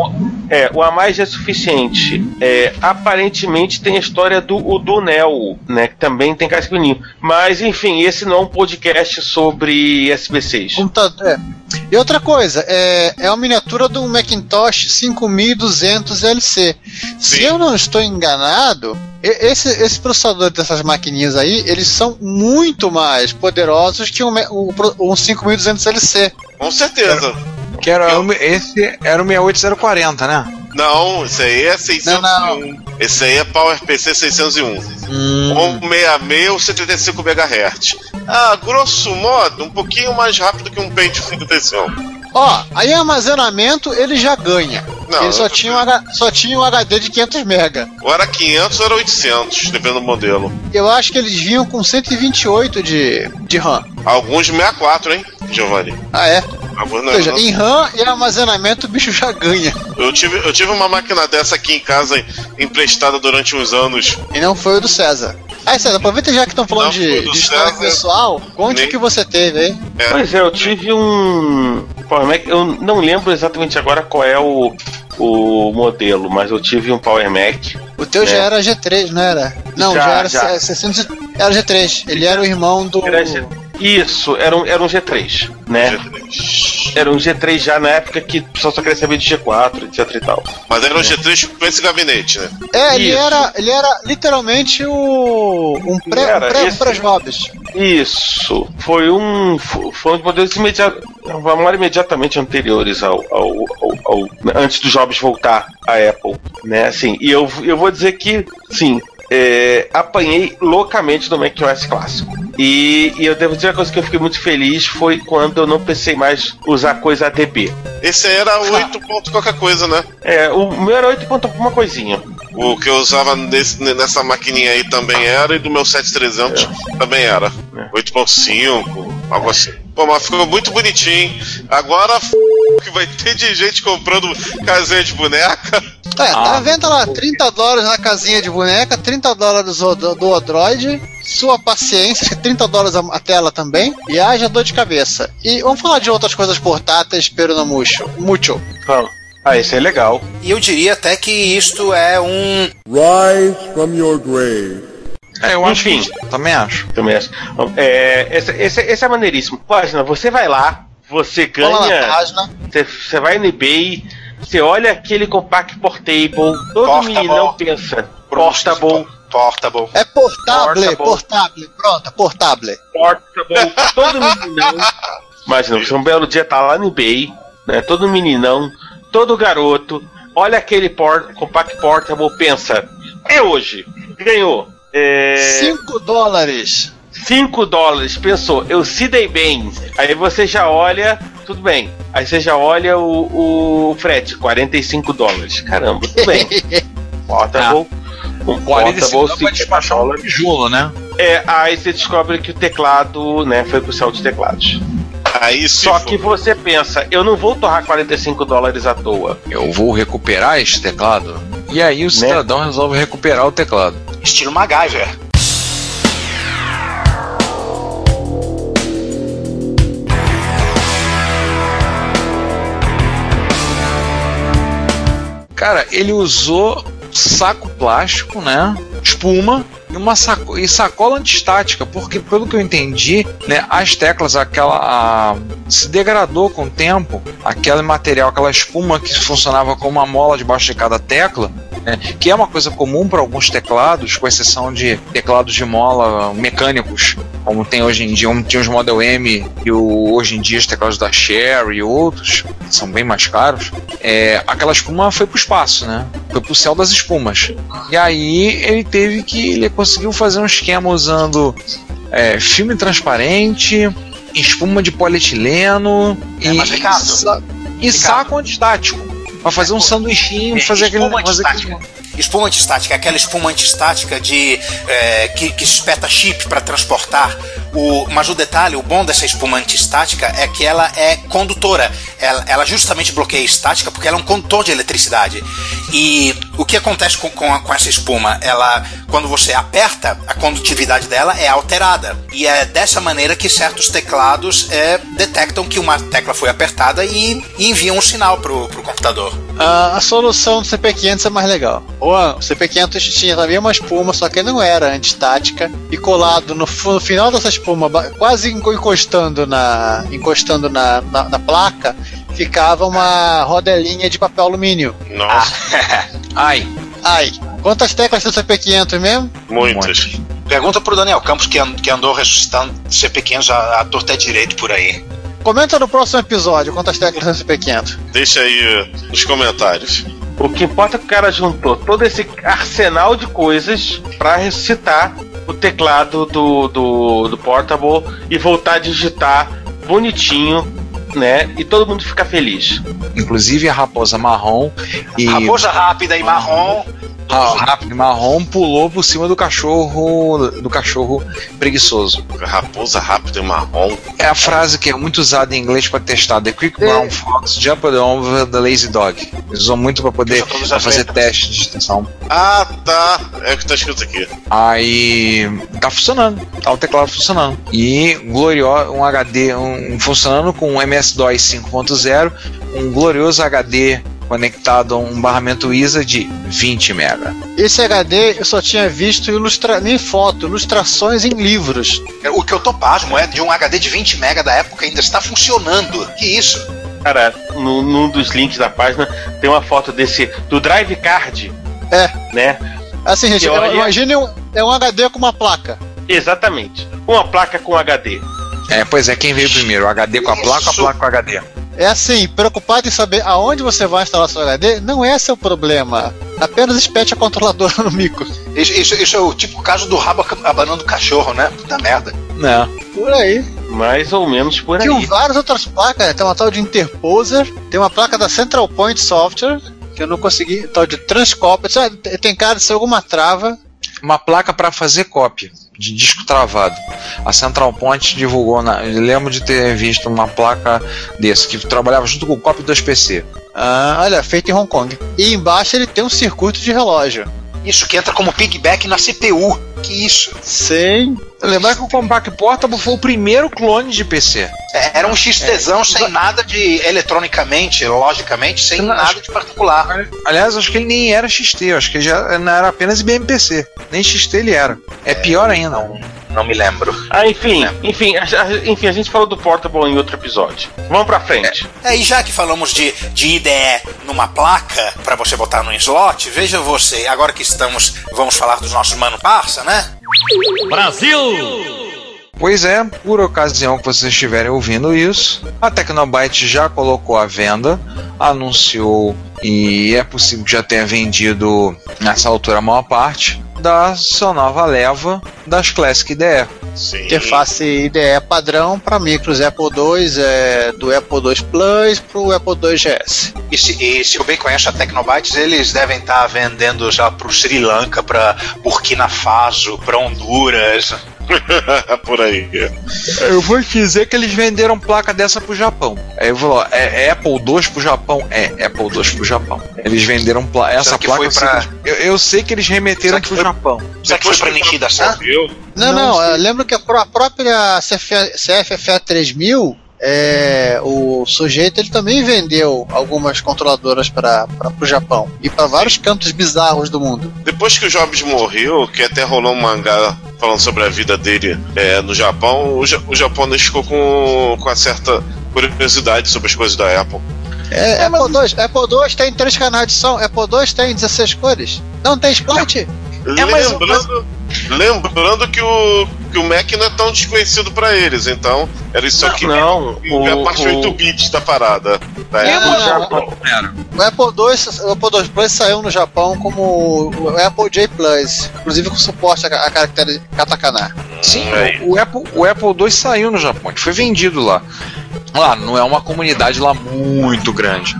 é, o A mais é suficiente. É, aparentemente tem a história do o do Neo, né? Que também tem casca pequenininho. Mas enfim, esse não é um podcast sobre SBCs. Computador. É. E outra coisa, é, é uma miniatura do Macintosh 5200 LC. Se Sim. eu não estou enganado, esse, esse processador dessas maquininhas aí, eles são muito mais poderosos que um, pro- um 5200 LC. Com certeza. Que era, o- esse era o 68040, né? Não, esse aí é 601. Não, Esse aí é Power PC 601. Hum. 166 ou 75 MHz. Ah, grosso modo, um pouquinho mais rápido que um Pentium 55. Ó, aí armazenamento ele já ganha. Não, ele só tinha, um só tinha um HD de 500 MB. Ou era 500 ou era 800, dependendo do modelo. Eu acho que eles vinham com 128 de, de RAM. Alguns 64, hein, Giovanni? Ah, é? Alguns Ou seja, não. em RAM e armazenamento o bicho já ganha. Eu tive, eu tive uma máquina dessa aqui em casa emprestada durante uns anos. E não foi o do César. Aí, César, aproveita já que estão falando Não de, de história César. pessoal, conte Nem- o que você teve aí. Pois é, eu tive um Power Mac, eu não lembro exatamente agora qual é o, o modelo, mas eu tive um Power Mac. O teu já É. era G3, não era? Não, já, Já, era já. 600, era G3. Ele era o irmão do. Era G- Isso, era um, era um G3, né? Era um G3 já na época que o pessoal só queria saber de G4, etc e tal. Mas era um G3 com esse gabinete, né? É, ele era, ele era literalmente o. um pré, um pré esse- para jobs. Isso, foi um. fo- Foi um dos modelos imediatos. imediatamente anteriores ao, ao, ao- ao- Antes dos jobs voltar à Apple, né? Assim, e eu, eu vou dizer que, sim, é, apanhei loucamente no macOS clássico. E, e eu devo dizer uma coisa que eu fiquei muito feliz foi quando eu não pensei mais usar coisa ADB. Esse era 8 ponto qualquer coisa, né? É, o meu era 8 ponto alguma coisinha. O que eu usava nesse- nessa maquininha aí também era, e do meu 7300 também era. É. 8.5, algo assim. Pô, mas ficou muito bonitinho. Agora f... que vai ter de gente comprando casinha de boneca. É, tá Ah. vendo lá, 30 dólares na casinha de boneca, 30 dólares do, Android, sua paciência, 30 dólares a, tela também, e haja dor de cabeça. E vamos falar de outras coisas portáteis, pero no mucho. Mucho. Vamos. Ah, esse é legal. E eu diria até que isto é um. Rise from your grave. É, eu acho Enfim. que também acho. Também acho. É, esse, esse, esse é maneiríssimo. Página, você vai lá, você ganha. página. Você, você vai no eBay, você olha aquele compact portable, todo Portable. meninão pensa. Portable, Portable. É portable, Portable. portable, pronto, portable. portable, todo meninão. Imagina, você um belo dia tá lá no eBay, né? Todo meninão, todo garoto, olha aquele port, compact portable, pensa, é hoje, ganhou. É, 5 dólares. 5 dólares, pensou, eu se dei bem. Aí você já olha, tudo bem. Aí você já olha o, o frete, 45 dólares. Caramba, tudo bem. Portable. Um 45 portable, dá pra 50 despachar um dólares. tijolo, né? É, aí você descobre que o teclado, né, foi pro céu de teclados. Aí se Só for- que você pensa, eu não vou torrar 45 dólares à toa. Eu vou recuperar este teclado. E aí o cidadão resolve recuperar o teclado. Estilo MacGyver. Cara, ele usou saco plástico, né? Espuma e uma saco e sacola antistática, porque pelo que eu entendi, né, as teclas aquela a- se degradou com o tempo, aquele material, aquela espuma que funcionava como uma mola debaixo de cada tecla, né, que é uma coisa comum para alguns teclados, com exceção de teclados de mola mecânicos, como tem hoje em dia, um, tinha os Model M e o, hoje em dia os teclados da Sherry e outros, que são bem mais caros, é, aquela espuma foi pro espaço, né? Foi pro céu das espumas. E aí ele teve que. Ele conseguiu fazer um esquema usando é, filme transparente, espuma de polietileno É, e, mas, Ricardo, sa- e Ricardo. saco antistático. Pra fazer um sanduichinho, fazer aquele. antistática. Espuma antistática, aquela espuma antistática de é, que, que espeta chip para transportar. O, mas o detalhe, o bom dessa espuma antistática é que ela é condutora. Ela, ela justamente bloqueia a estática porque ela é um condutor de eletricidade. E o que acontece com, com, a- com essa espuma? Ela, quando você aperta, a condutividade dela é alterada. E é dessa maneira que certos teclados é, detectam que uma tecla foi apertada e, e enviam um sinal pro, pro computador. Ah, a solução do CP500 é mais legal. O o CP500 tinha também uma espuma, só que não era antistática. E colado no, no final dessa espuma, ba- quase enco- encostando na, encostando na, na, na placa, ficava uma rodelinha de papel alumínio. Nossa, Ai, Ai, quantas teclas tem o CP500 mesmo? muitas. Pergunta pro Daniel Campos, que, and- que andou ressuscitando CP500 a, a torta é direito por aí. Comenta no próximo episódio quantas teclas nesse P500. Deixa aí nos comentários. O que importa é que o cara juntou todo esse arsenal de coisas pra ressuscitar o teclado do, do, do Portable e voltar a digitar bonitinho, né? E todo mundo ficar feliz. Inclusive a raposa marrom e Raposa rápida e marrom. a rápido marrom pulou por cima do cachorro do cachorro preguiçoso. Raposa rápida e marrom. É a frase que é muito usada em inglês para testar. The quick brown fox jumped over the lazy dog. Eles usam muito para poder pra fazer teste de extensão. Ah, tá. É o que tá escrito aqui. Aí tá funcionando, tá o teclado funcionando. E glorioso, um HD um, funcionando com um MS-DOS 5.0, um glorioso HD conectado a um barramento ISA de 20 MB. Esse HD eu só tinha visto ilustra... nem foto, ilustrações em livros. O que eu tô pasmo é de um HD de 20 mega da época ainda está funcionando. Que isso? Cara, no, num dos links da página tem uma foto desse do Drive Card. É. Né? Assim, gente, olha- imagine um, é um HD com uma placa. Exatamente. Uma placa com HD. É, pois é, quem veio primeiro? O HD com a placa ou a Isso. placa com HD? É assim, preocupado em saber aonde você vai instalar seu HD, não é seu problema. Apenas espete a controladora no micro. Isso, isso, isso é o tipo caso do rabo abanando o cachorro, né? Puta merda. Não. Por aí. Mais ou menos por aí. Tem várias outras placas, né? tem uma tal de Interposer, tem uma placa da Central Point Software, que eu não consegui, tal de Transcopy, sabe? tem cara de ser alguma trava. Uma placa para fazer cópia de disco travado. A Central Point divulgou, na, eu lembro de ter visto uma placa desse que trabalhava junto com o cópia 2PC. Ah, olha, feito em Hong Kong. E embaixo ele tem um circuito de relógio. Isso que entra como piggyback na CPU. Que isso? Sem. Lembrar que o Compact Portable foi o primeiro clone de PC. É, era um XTzão sem nada de eletronicamente, logicamente, sem não- nada de particular. Aliás, acho que ele nem era XT, eu acho que ele já não era apenas IBMPC. Nem XT ele era. É pior ainda. Não, não me lembro. Ah, enfim, enfim, a, a- enfim, a gente falou do Portable em outro episódio. Vamos pra frente. É, e já que falamos de, de IDE numa placa para você botar no slot, veja você, agora que estamos, vamos falar dos nossos mano parça, né? Pois é, por ocasião que vocês estiverem ouvindo isso, a Tecnobyte já colocou à venda, anunciou e é possível que já tenha vendido nessa altura a maior parte da sua nova leva das Classic IDE. Sim. Interface IDE padrão para micros Apple II, é, do Apple II Plus para o Apple II GS. E se, e se eu bem conheço a Tecnobytes, eles devem estar vendendo já pro Sri Lanka, pra Burkina Faso, pra Honduras. Por aí. Eu vou te dizer que eles venderam placa dessa pro Japão. Aí eu vou lá, é, é Apple II pro Japão? É, Apple II pro Japão. Eles venderam pla essa placa. foi eu sei pra- que- eu, eu sei que eles remeteram que pro foi- Japão. Será que foi pra Nishida-san? Eu, Não, Não não, lembro que a, pró- a própria CF, CFFE 3000, é, o sujeito ele também vendeu algumas controladoras para o Japão e para vários cantos bizarros do mundo. depois que o Jobs morreu, que até rolou um mangá falando sobre a vida dele é, no Japão, o, ja o japonês ficou com, com uma certa curiosidade sobre as coisas da Apple. É, Apple II, Apple II tem três canais de som, Apple II tem 16 cores. Não tem splice? É, mas- lembrando, lembrando que, o, que o Mac não é tão desconhecido pra eles, então era isso aqui. Não, é a o- parte o- 8 bits da parada. Da É, não, era. O Apple II, o Apple II Plus saiu no Japão como o Apple J Plus, inclusive com suporte a, a caractere katakana. Sim, É. o, o Apple, o Apple II saiu no Japão, ele foi vendido lá. Lá, não é uma comunidade lá muito grande.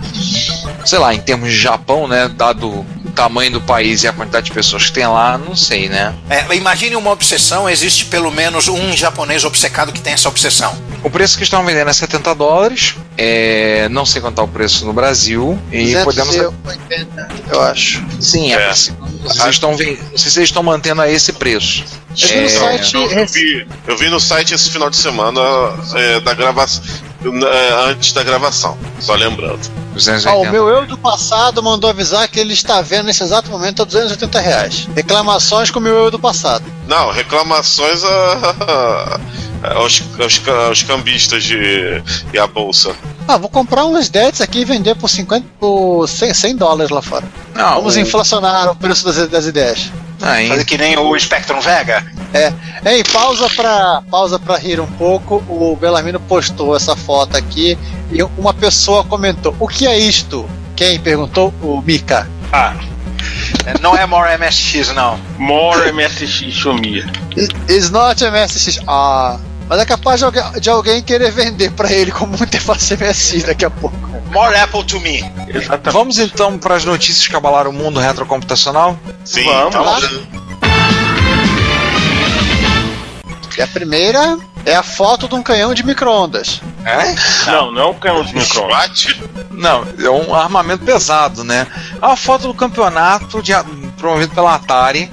Sei lá, em termos de Japão, né, dado o tamanho do país e a quantidade de pessoas que tem lá, não sei, né. É, imagine uma obsessão, existe pelo menos um japonês obcecado que tem essa obsessão. O preço que estão vendendo é 70 dólares, é, não sei quanto tá o preço no Brasil, e podemos... 280, eu acho. Sim, é, É. possível. Vocês estão vendo, não sei se eles estão mantendo a esse preço. Eu vi no É, site. Eu, eu vi, eu vi no site esse final de semana é, da gravação. é, antes da gravação, só lembrando. 280. Ah, o meu eu do passado mandou avisar que ele está vendo nesse exato momento a 280 reais. Reclamações com o meu eu do passado. Não, reclamações a, aos, aos, ca- aos cambistas de, e a bolsa. Ah, vou comprar uns DETs aqui e vender por 50, por 100, 100 dólares lá fora. Não, Vamos o- inflacionar o preço das, das ideias. Ah, hein? Fazer que nem o Spectrum Vega. É, Ei, pausa pra, pausa pra rir um pouco. O Belarmino postou essa foto aqui e uma pessoa comentou: O que é isto? Quem perguntou? O Mika. Ah, É, Não é More MSX, não. More MSX Shumia. It's not MSX. Ah. Mas é capaz de alguém, de alguém querer vender pra ele como interface MSX daqui a pouco. More Apple to me. Exatamente. Vamos então para as notícias que abalaram o mundo retrocomputacional? Sim, Vamos então, lá. E a primeira é a foto de um canhão de micro-ondas. É? Não, não é um canhão de micro What? Não, é um armamento pesado, né? É uma foto do campeonato de- promovido pela Atari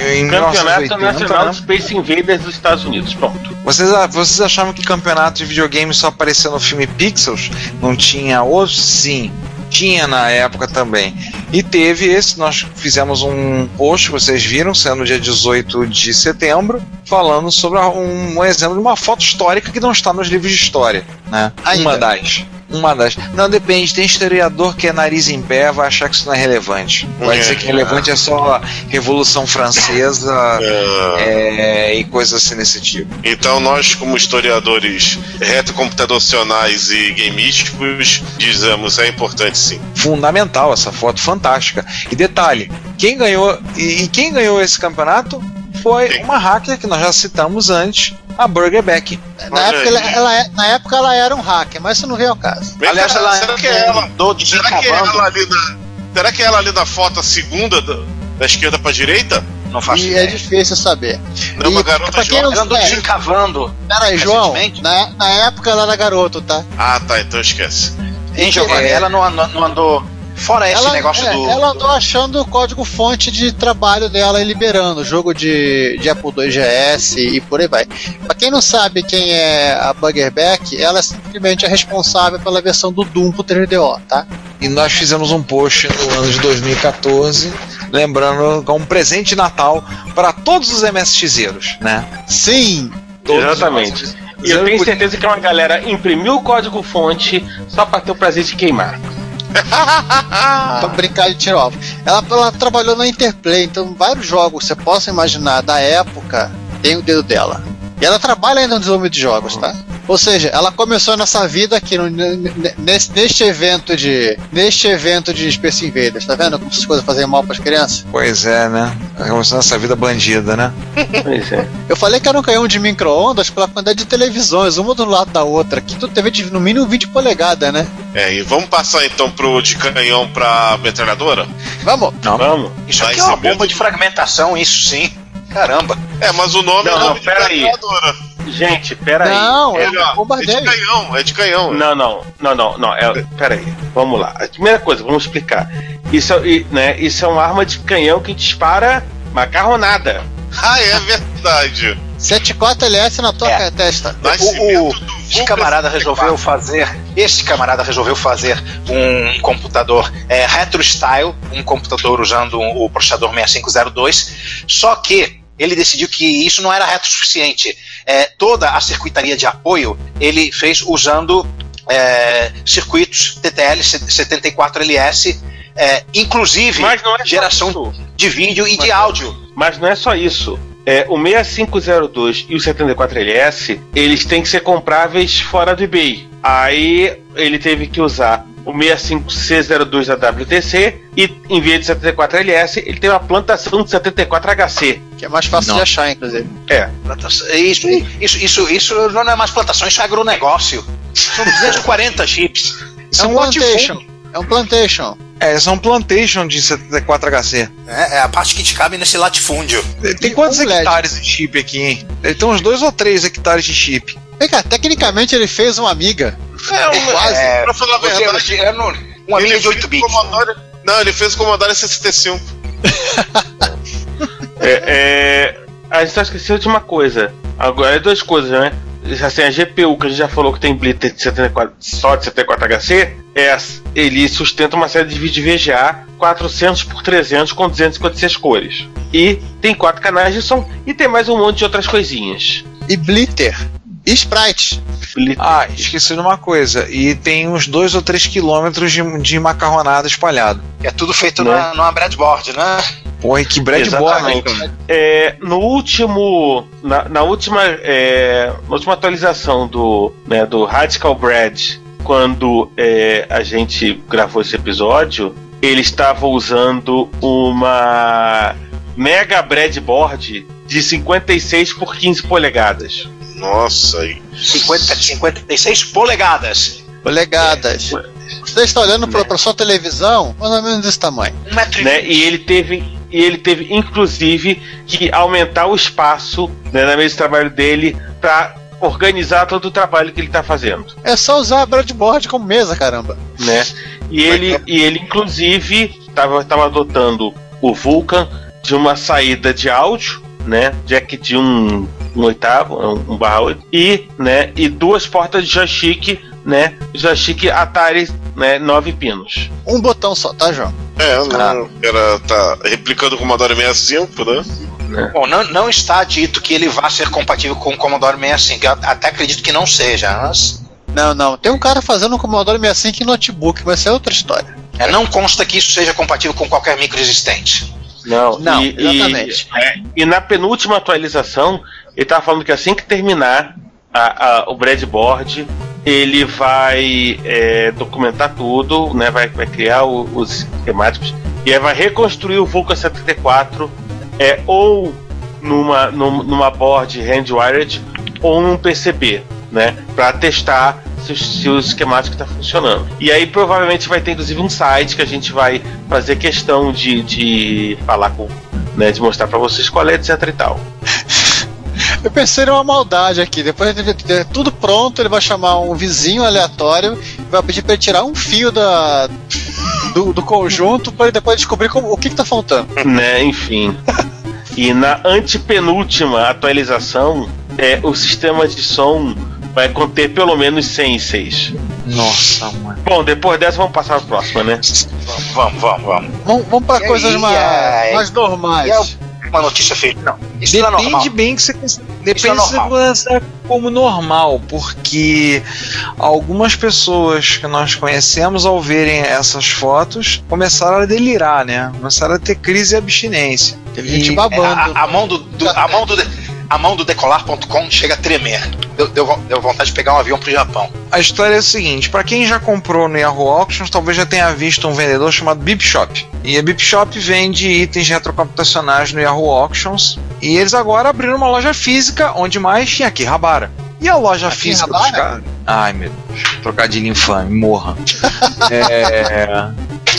em Campeonato 1980, Nacional né? de Space Invaders dos Estados Unidos. Pronto. Vocês, vocês achavam que campeonato de videogame só aparecia no filme Pixels? Não tinha outro? Sim. Tinha na época também. E teve esse, nós fizemos um post, vocês viram, sendo no dia 18 de setembro, falando sobre um, um exemplo de uma foto histórica que não está nos livros de história. Né? Ainda. Uma das. Uma das. Não, depende, tem historiador que é nariz em pé, vai achar que isso não é relevante. Vai É. dizer que relevante é só Revolução Francesa Ah, é, e coisas assim desse tipo. Então nós, como historiadores retrocomputacionais e gameísticos, dizemos é importante sim. fundamental essa foto fantástica. E detalhe, quem ganhou e, e quem ganhou esse campeonato foi uma hacker que nós já citamos antes, a Burger Beck. Na época, ela, ela é- na época ela era um hacker, mas isso não veio ao caso. Vem Aliás, ela será que é ela? do Será que é desencavando. ela ali na, será que é ela ali na foto a segunda da, da esquerda pra direita? Não faço E é ideia. difícil saber. Não, uma E, garota pra quem jovem. não Ela andou é, desencavando. Peraí, João, na, na época ela era garoto, tá? Ah, tá, então esquece. Hein, Giovanni? É. Ela não andou, não andou. Fora esse ela, negócio é, do. ela andou achando o código fonte de trabalho dela e liberando, jogo de, de Apple II GS e por aí vai. Pra quem não sabe quem é a Buggerback, ela é simplesmente a responsável pela versão do Doom pro 3DO, tá? E nós fizemos um post no ano de 2014, lembrando como um presente de Natal para todos os MSXeiros, né? Sim! Todos Exatamente. nós. E eu tenho certeza que uma galera imprimiu o código fonte só pra ter o prazer de queimar. Pra brincar de tiro alvo. Ela, ela trabalhou na Interplay, então vários jogos você possa imaginar da época tem o dedo dela. E ela trabalha ainda no desenvolvimento de jogos, tá? Ou seja, ela começou nessa vida aqui no- nesse, neste evento de. Neste evento de Space Invaders, tá vendo como essas coisas fazem mal pras crianças? Pois é, né? Começando essa vida bandida, né? Pois é. Eu falei que era um canhão de micro-ondas pela quantidade de televisões, uma do lado da outra. Aqui tu teve de, no mínimo 20 polegadas, né? É, e vamos passar então pro de canhão pra metralhadora? Vamos! Vamos. Isso aqui é uma bomba de fragmentação, isso sim. Caramba. É, mas o nome Não, é não, nome de pera aí. Gente, pera aí. Não, é um é de canhão, é de canhão. Não, não, não, não, não. É, pera aí, vamos lá. A primeira coisa, vamos explicar. Isso, é- né, isso é uma arma de canhão que dispara macarronada. Ah, é verdade. 74 LS na tua É. testa. O- do Esse camarada 64. resolveu fazer. Esse camarada resolveu fazer um computador é, retro style, um computador usando o processador 6502. Só que ele decidiu que isso não era retro suficiente. É, toda a circuitaria de apoio ele fez usando é, circuitos TTL 74LS, é, inclusive Mas não é geração isso. de vídeo e de Mas- áudio. Mas não é só isso. É, o 6502 e o 74LS, eles têm que ser compráveis fora do eBay. Aí ele teve que usar o 65C02 da WTC e em vez de 74LS, ele tem uma plantação de 74HC. Que é mais fácil Não. de achar, inclusive. É, Plantação- Isso, isso, isso, isso não é mais plantação, isso é agronegócio. São 240 chips. É um plantation. É um plantation. É, são plantation de 74HC. É, é a parte que te cabe nesse latifúndio. Tem E quantos um LED. hectares de chip aqui, hein? Tem uns dois ou três hectares de chip. Vem cá, tecnicamente ele fez uma amiga. É, um, Quase. É, pra falar a verdade, você- é no- uma ele linha de fez 8 o bits. Não, ele fez o Commodore 65. É, é, a gente só esqueceu de uma coisa. Agora é duas coisas, né? Assim, a GPU que a gente já falou que tem Blitter de 74, só de 74HC, é, ele sustenta uma série de vídeos VGA 400 por 300 com 256 cores. E tem quatro canais de som e tem mais um monte de outras coisinhas. E Blitter. E Sprite. Blitter. Ah, esqueci de uma coisa. E tem uns dois ou três quilômetros de, de macarronada espalhado. É tudo feito Né? numa, numa breadboard, né? Porra, que bread board, Exatamente. cara. É, no último. Na, na última. é, na última atualização do, né, do Radical Bread, quando é, a gente gravou esse episódio, ele estava usando uma Mega Breadboard de 56 por 15 polegadas. Nossa, aí. 50, 56 polegadas. Polegadas. Você está olhando para a sua televisão, mais ou menos desse tamanho. Um metro e né? E ele teve, e ele teve inclusive que aumentar o espaço né, na mesa de trabalho dele para organizar todo o trabalho que ele está fazendo, É só usar a breadboard como mesa, caramba. né? E ele, e ele inclusive estava tava adotando o Vulkan de uma saída de áudio, né? Jack de um, um oitavo, um, um barra oito, e, né? E duas portas de joystick, né? Joystick Atari, né? Nove pinos. Um botão só, tá, João? É, não, era tá replicando o Commodore 65, né? Bom, não, não está dito que ele vá ser compatível com o Commodore 65. Eu até acredito que não seja, mas Não, não. Tem um cara fazendo um Commodore 65 em notebook, mas isso é outra história. é, não consta que isso seja compatível com qualquer micro existente. Não, Não, e, exatamente. E, é, e na penúltima atualização, ele tava falando que assim que terminar a- a- o breadboard, ele vai é, documentar tudo, né? Vai, vai criar o- os esquemáticos e aí vai reconstruir o Vulcan 74 é, ou numa, num- numa board hand-wired ou num PCB, né? Para testar se, se o esquemático está funcionando. E aí provavelmente vai ter inclusive um site que a gente vai fazer questão de, de falar com, né? De mostrar para vocês qual é, etc e tal. Eu pensei numa maldade aqui. Depois de ter tudo pronto, ele vai chamar um vizinho aleatório e vai pedir pra ele tirar um fio da, do, do conjunto para ele depois descobrir como- o que, que tá faltando. né? Enfim. E na antepenúltima atualização, é, o sistema de som vai conter pelo menos 100 e 6. Nossa, mano. Bom, depois dessa vamos passar para a próxima, né? Vamos, vamos, vamos. Vamos, vamos pra E coisas aí, mais, é, mais normais. E é Uma notícia feita. Não, isso não é normal. Depende bem que você depende Isso é se você normal. considera como normal, porque algumas pessoas que nós conhecemos ao verem essas fotos começaram a delirar, né? Começaram a ter crise de abstinência. Teve gente E- É, babando. a, a mão do, do- a mão do a mão do decolar.com chega a tremer. Deu, deu, deu vontade de pegar um avião pro Japão. A história é a seguinte: para quem já comprou no Yahoo Auctions, talvez já tenha visto um vendedor chamado Bip Shop. E a Bip Shop vende itens retrocomputacionais no Yahoo Auctions. E eles agora abriram uma loja física, onde mais em Akihabara. E a loja física dos caras. Ai, meu Deus. Trocadilho infame, morra. é.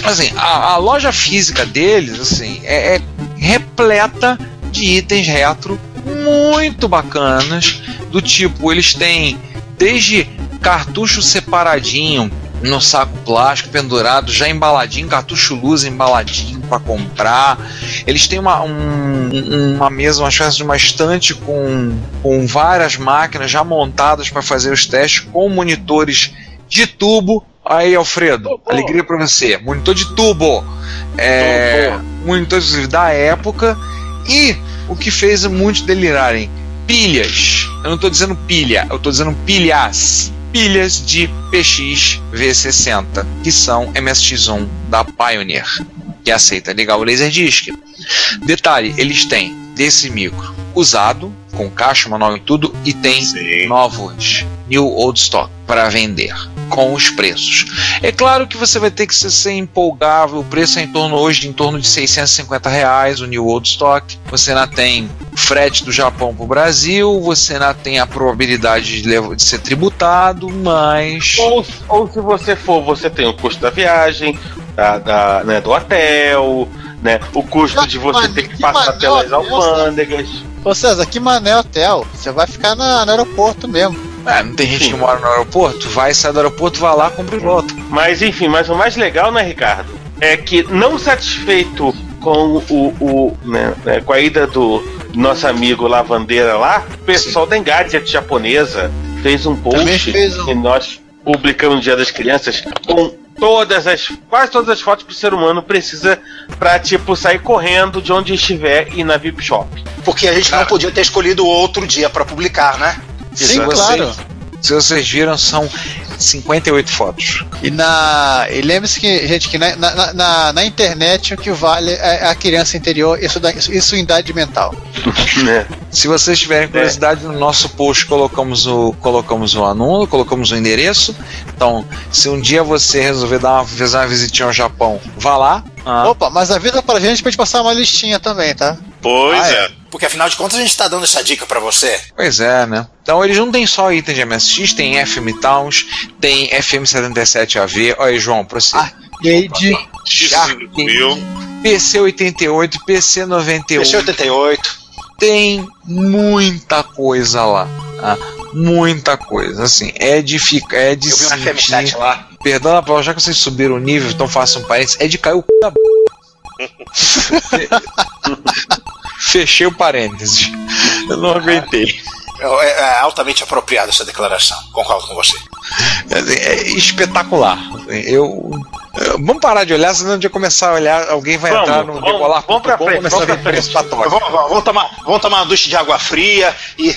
Assim, a, a loja física deles, assim, é, é repleta de itens retro muito bacanas. Do tipo, eles têm desde cartucho separadinho no saco plástico pendurado, já embaladinho, cartucho luz embaladinho para comprar. Eles têm uma, um- uma mesa, uma espécie de uma estante com, com várias máquinas já montadas para fazer os testes, com monitores de tubo. Aí, Alfredo, alegria para você. Monitor de tubo. É, monitores da época. E o que fez muitos delirarem: pilhas. Eu não estou dizendo pilha, eu estou dizendo pilhas. Pilhas de PX V60, que são MSX1 da Pioneer, que aceita ligar o Laserdisc. Detalhe: eles têm desse micro usado, com caixa, manual e tudo, e tem Sim. novos New Old Stock para vender com os preços. É claro que você vai ter que ser, ser empolgável, o preço é em torno hoje em torno de 650 reais o New Old Stock. Você ainda tem frete do Japão para o Brasil, você ainda tem a probabilidade de, levar- de ser tributado, mas Ou, ou se você for, você tem o custo da viagem, da, da, né, do hotel, né? O custo de você ter que passar pelas Deus. alfândegas. Ô César, que mané hotel. Você vai ficar na- no aeroporto mesmo. é, não tem gente Sim. que mora no aeroporto, vai sair do aeroporto, vai lá, compra e volta. Mas enfim, mas o mais legal, né, Ricardo? É que não satisfeito com o, o né, né, com a ida do nosso amigo Lavandeira lá, o pessoal da Engadget japonesa fez um post fez um- que nós publicamos no Dia das Crianças com todas as quase todas as fotos que o ser humano precisa pra tipo sair correndo de onde estiver e ir na VIP Shop. Porque a gente não podia ter escolhido outro dia para publicar, né? Sim, claro. Se vocês viram, são 58 fotos. E, na, e lembre-se que, gente, que na, na, na, na internet o que vale é a criança interior, isso, dá, isso, isso em idade mental. né? Se vocês tiverem curiosidade, no nosso post colocamos o, colocamos o anúncio, colocamos o endereço. Então, se um dia você resolver dar uma, fazer uma visitinha ao Japão, vá lá. Ah, Opa, mas avisa pra gente pra gente passar uma listinha também, tá? Pois Ah, é. Porque afinal de contas a gente tá dando essa dica pra você. Pois é, né? Então eles não tem só item de MSX, tem FM Towns, tem FM77AV. Olha aí, João, pra você. Arcade. X5000. PC88, PC98. PC88. tem muita coisa lá. tá? Muita coisa. Assim, é de ficar. É de Eu vi um sentir- FM7 lá. Perdão a palavra, já que vocês subiram o nível, então façam um parênteses, é de cair o c da b... Fechei o parênteses. Eu não aguentei. É, é altamente apropriada essa declaração. Concordo com você. É, é espetacular. Eu, Vamos parar de olhar, senão de começar a olhar, alguém vai Vamos, entrar no vamos, decolar. vamos pra frente, começar a vamos ver pra preço frente. patógeno. Vamos, vamos, vamos tomar, vamos tomar uma ducha de água fria e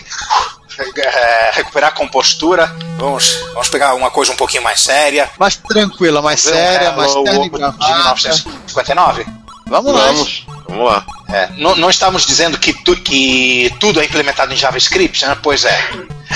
é, recuperar a compostura. Vamos, vamos pegar uma coisa um pouquinho mais séria. Mais tranquila, mais séria, mais o Obo de gravata. 1959. Vamos lá. Vamos. Lá. É, não, não estamos dizendo que, tu- que tudo é implementado em JavaScript, né? Pois é.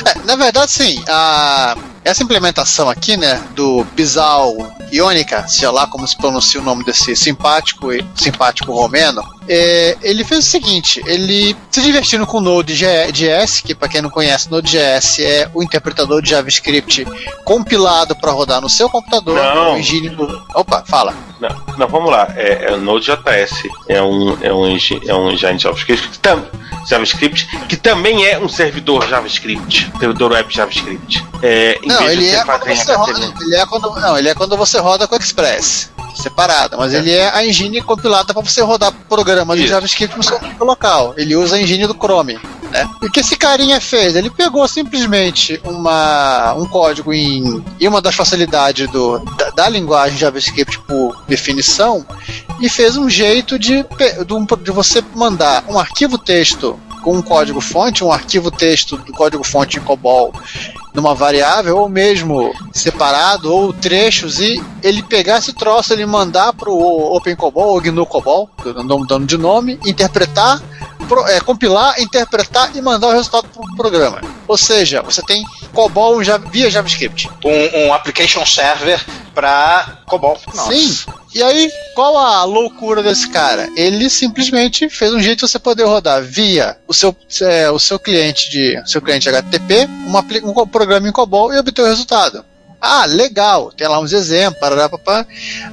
É, na verdade, sim. A, essa implementação aqui, né, do Bisal Ionica, sei lá como se pronuncia o nome desse simpático e simpático romeno, é, ele fez o seguinte: ele se divertindo com o Node.js, que para quem não conhece, Node.js é o interpretador de JavaScript compilado para rodar no seu computador. Não. O engine do- Opa, fala. Não, não, vamos lá. É, é o Node.js. É um, é um, é um engine JavaScript que, tam, JavaScript que também é um servidor JavaScript. Servidor web JavaScript. É, Não, ele é, quando você roda, ele é quando não, ele é quando você roda com o Express, separada, mas ele é a engine compilada para você rodar programa de. JavaScript no seu local. Ele usa a engine do Chrome. Né? E o que esse carinha fez? Ele pegou simplesmente uma, um código em, em uma das facilidades do, da, da linguagem JavaScript por definição e fez um jeito de, de, um- de você mandar um arquivo texto com um código fonte, um arquivo texto do código fonte em COBOL numa variável, ou mesmo separado, ou trechos, e ele pegar esse troço, ele mandar pro OpenCobol ou GNU COBOL, que eu não mudando de nome, interpretar, pro- é, compilar, interpretar e mandar o resultado pro programa. Ou seja, você tem COBOL via JavaScript. Um, um application server para COBOL. Nossa. Sim. E aí, qual a loucura desse cara? Ele simplesmente fez um jeito de você poder rodar via o seu, é, o seu cliente de seu cliente HTTP, uma um programa em COBOL e obter o resultado. Ah, legal. Tem lá uns exemplos, parará, papá.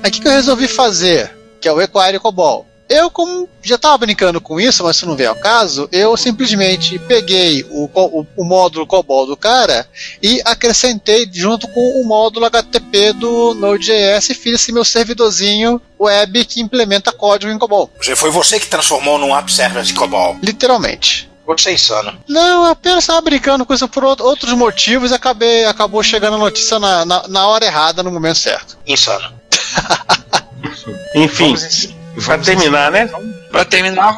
Aí o que, que eu resolvi fazer? Que é o Equire COBOL. Eu, como já estava brincando com isso, mas se não vier ao caso, eu simplesmente peguei o, o, o módulo COBOL do cara e acrescentei junto com o módulo HTTP do Node.js e fiz esse meu servidorzinho web que implementa código em COBOL. Já Foi você que transformou num app server de COBOL. Literalmente. Você é insano. Não, eu apenas estava brincando com isso por out- outros motivos e acabei, acabou chegando a notícia na, na, na hora errada, no momento certo. Insano. Enfim, Pra terminar, né? Para terminar,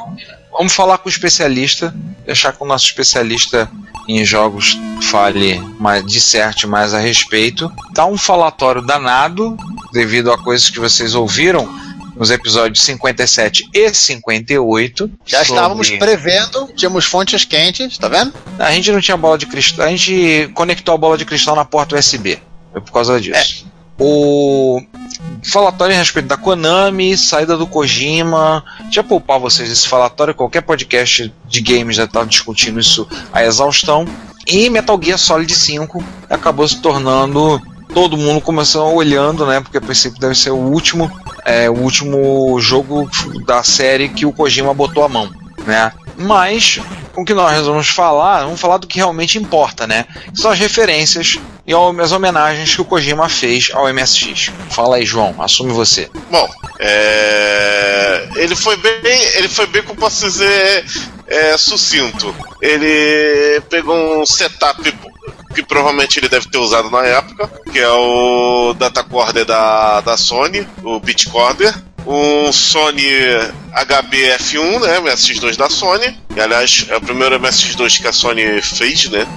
vamos falar com o especialista, deixar que o nosso especialista em jogos fale mais, disserte mais a respeito. Tá um falatório danado, devido a coisas que vocês ouviram nos episódios 57 e 58. Já sobre- estávamos prevendo, tínhamos fontes quentes, tá vendo? A gente não tinha bola de cristal, a gente conectou a bola de cristal na porta USB. Foi por causa disso. O falatório a respeito da Konami, saída do Kojima. Deixa eu poupar vocês esse falatório. Qualquer podcast de games já estava discutindo isso a exaustão. E Metal Gear Solid 5 acabou se tornando. Todo mundo começou olhando, né? Porque a princípio deve ser o último, é, o último jogo da série que o Kojima botou a mão, né? Mas o que nós vamos falar, vamos falar do que realmente importa, né? São as referências e as homenagens que o Kojima fez ao MSX. Fala aí, João, assume você. Bom, é, ele foi bem, ele foi bem, como posso dizer, é, sucinto. Ele pegou um setup que provavelmente ele deve ter usado na época, que é o datacorder da, da Sony, o Bitcorder. Um Sony HB-F1, né, MSX2 da Sony, que aliás é o primeiro MSX2 que a Sony fez, né,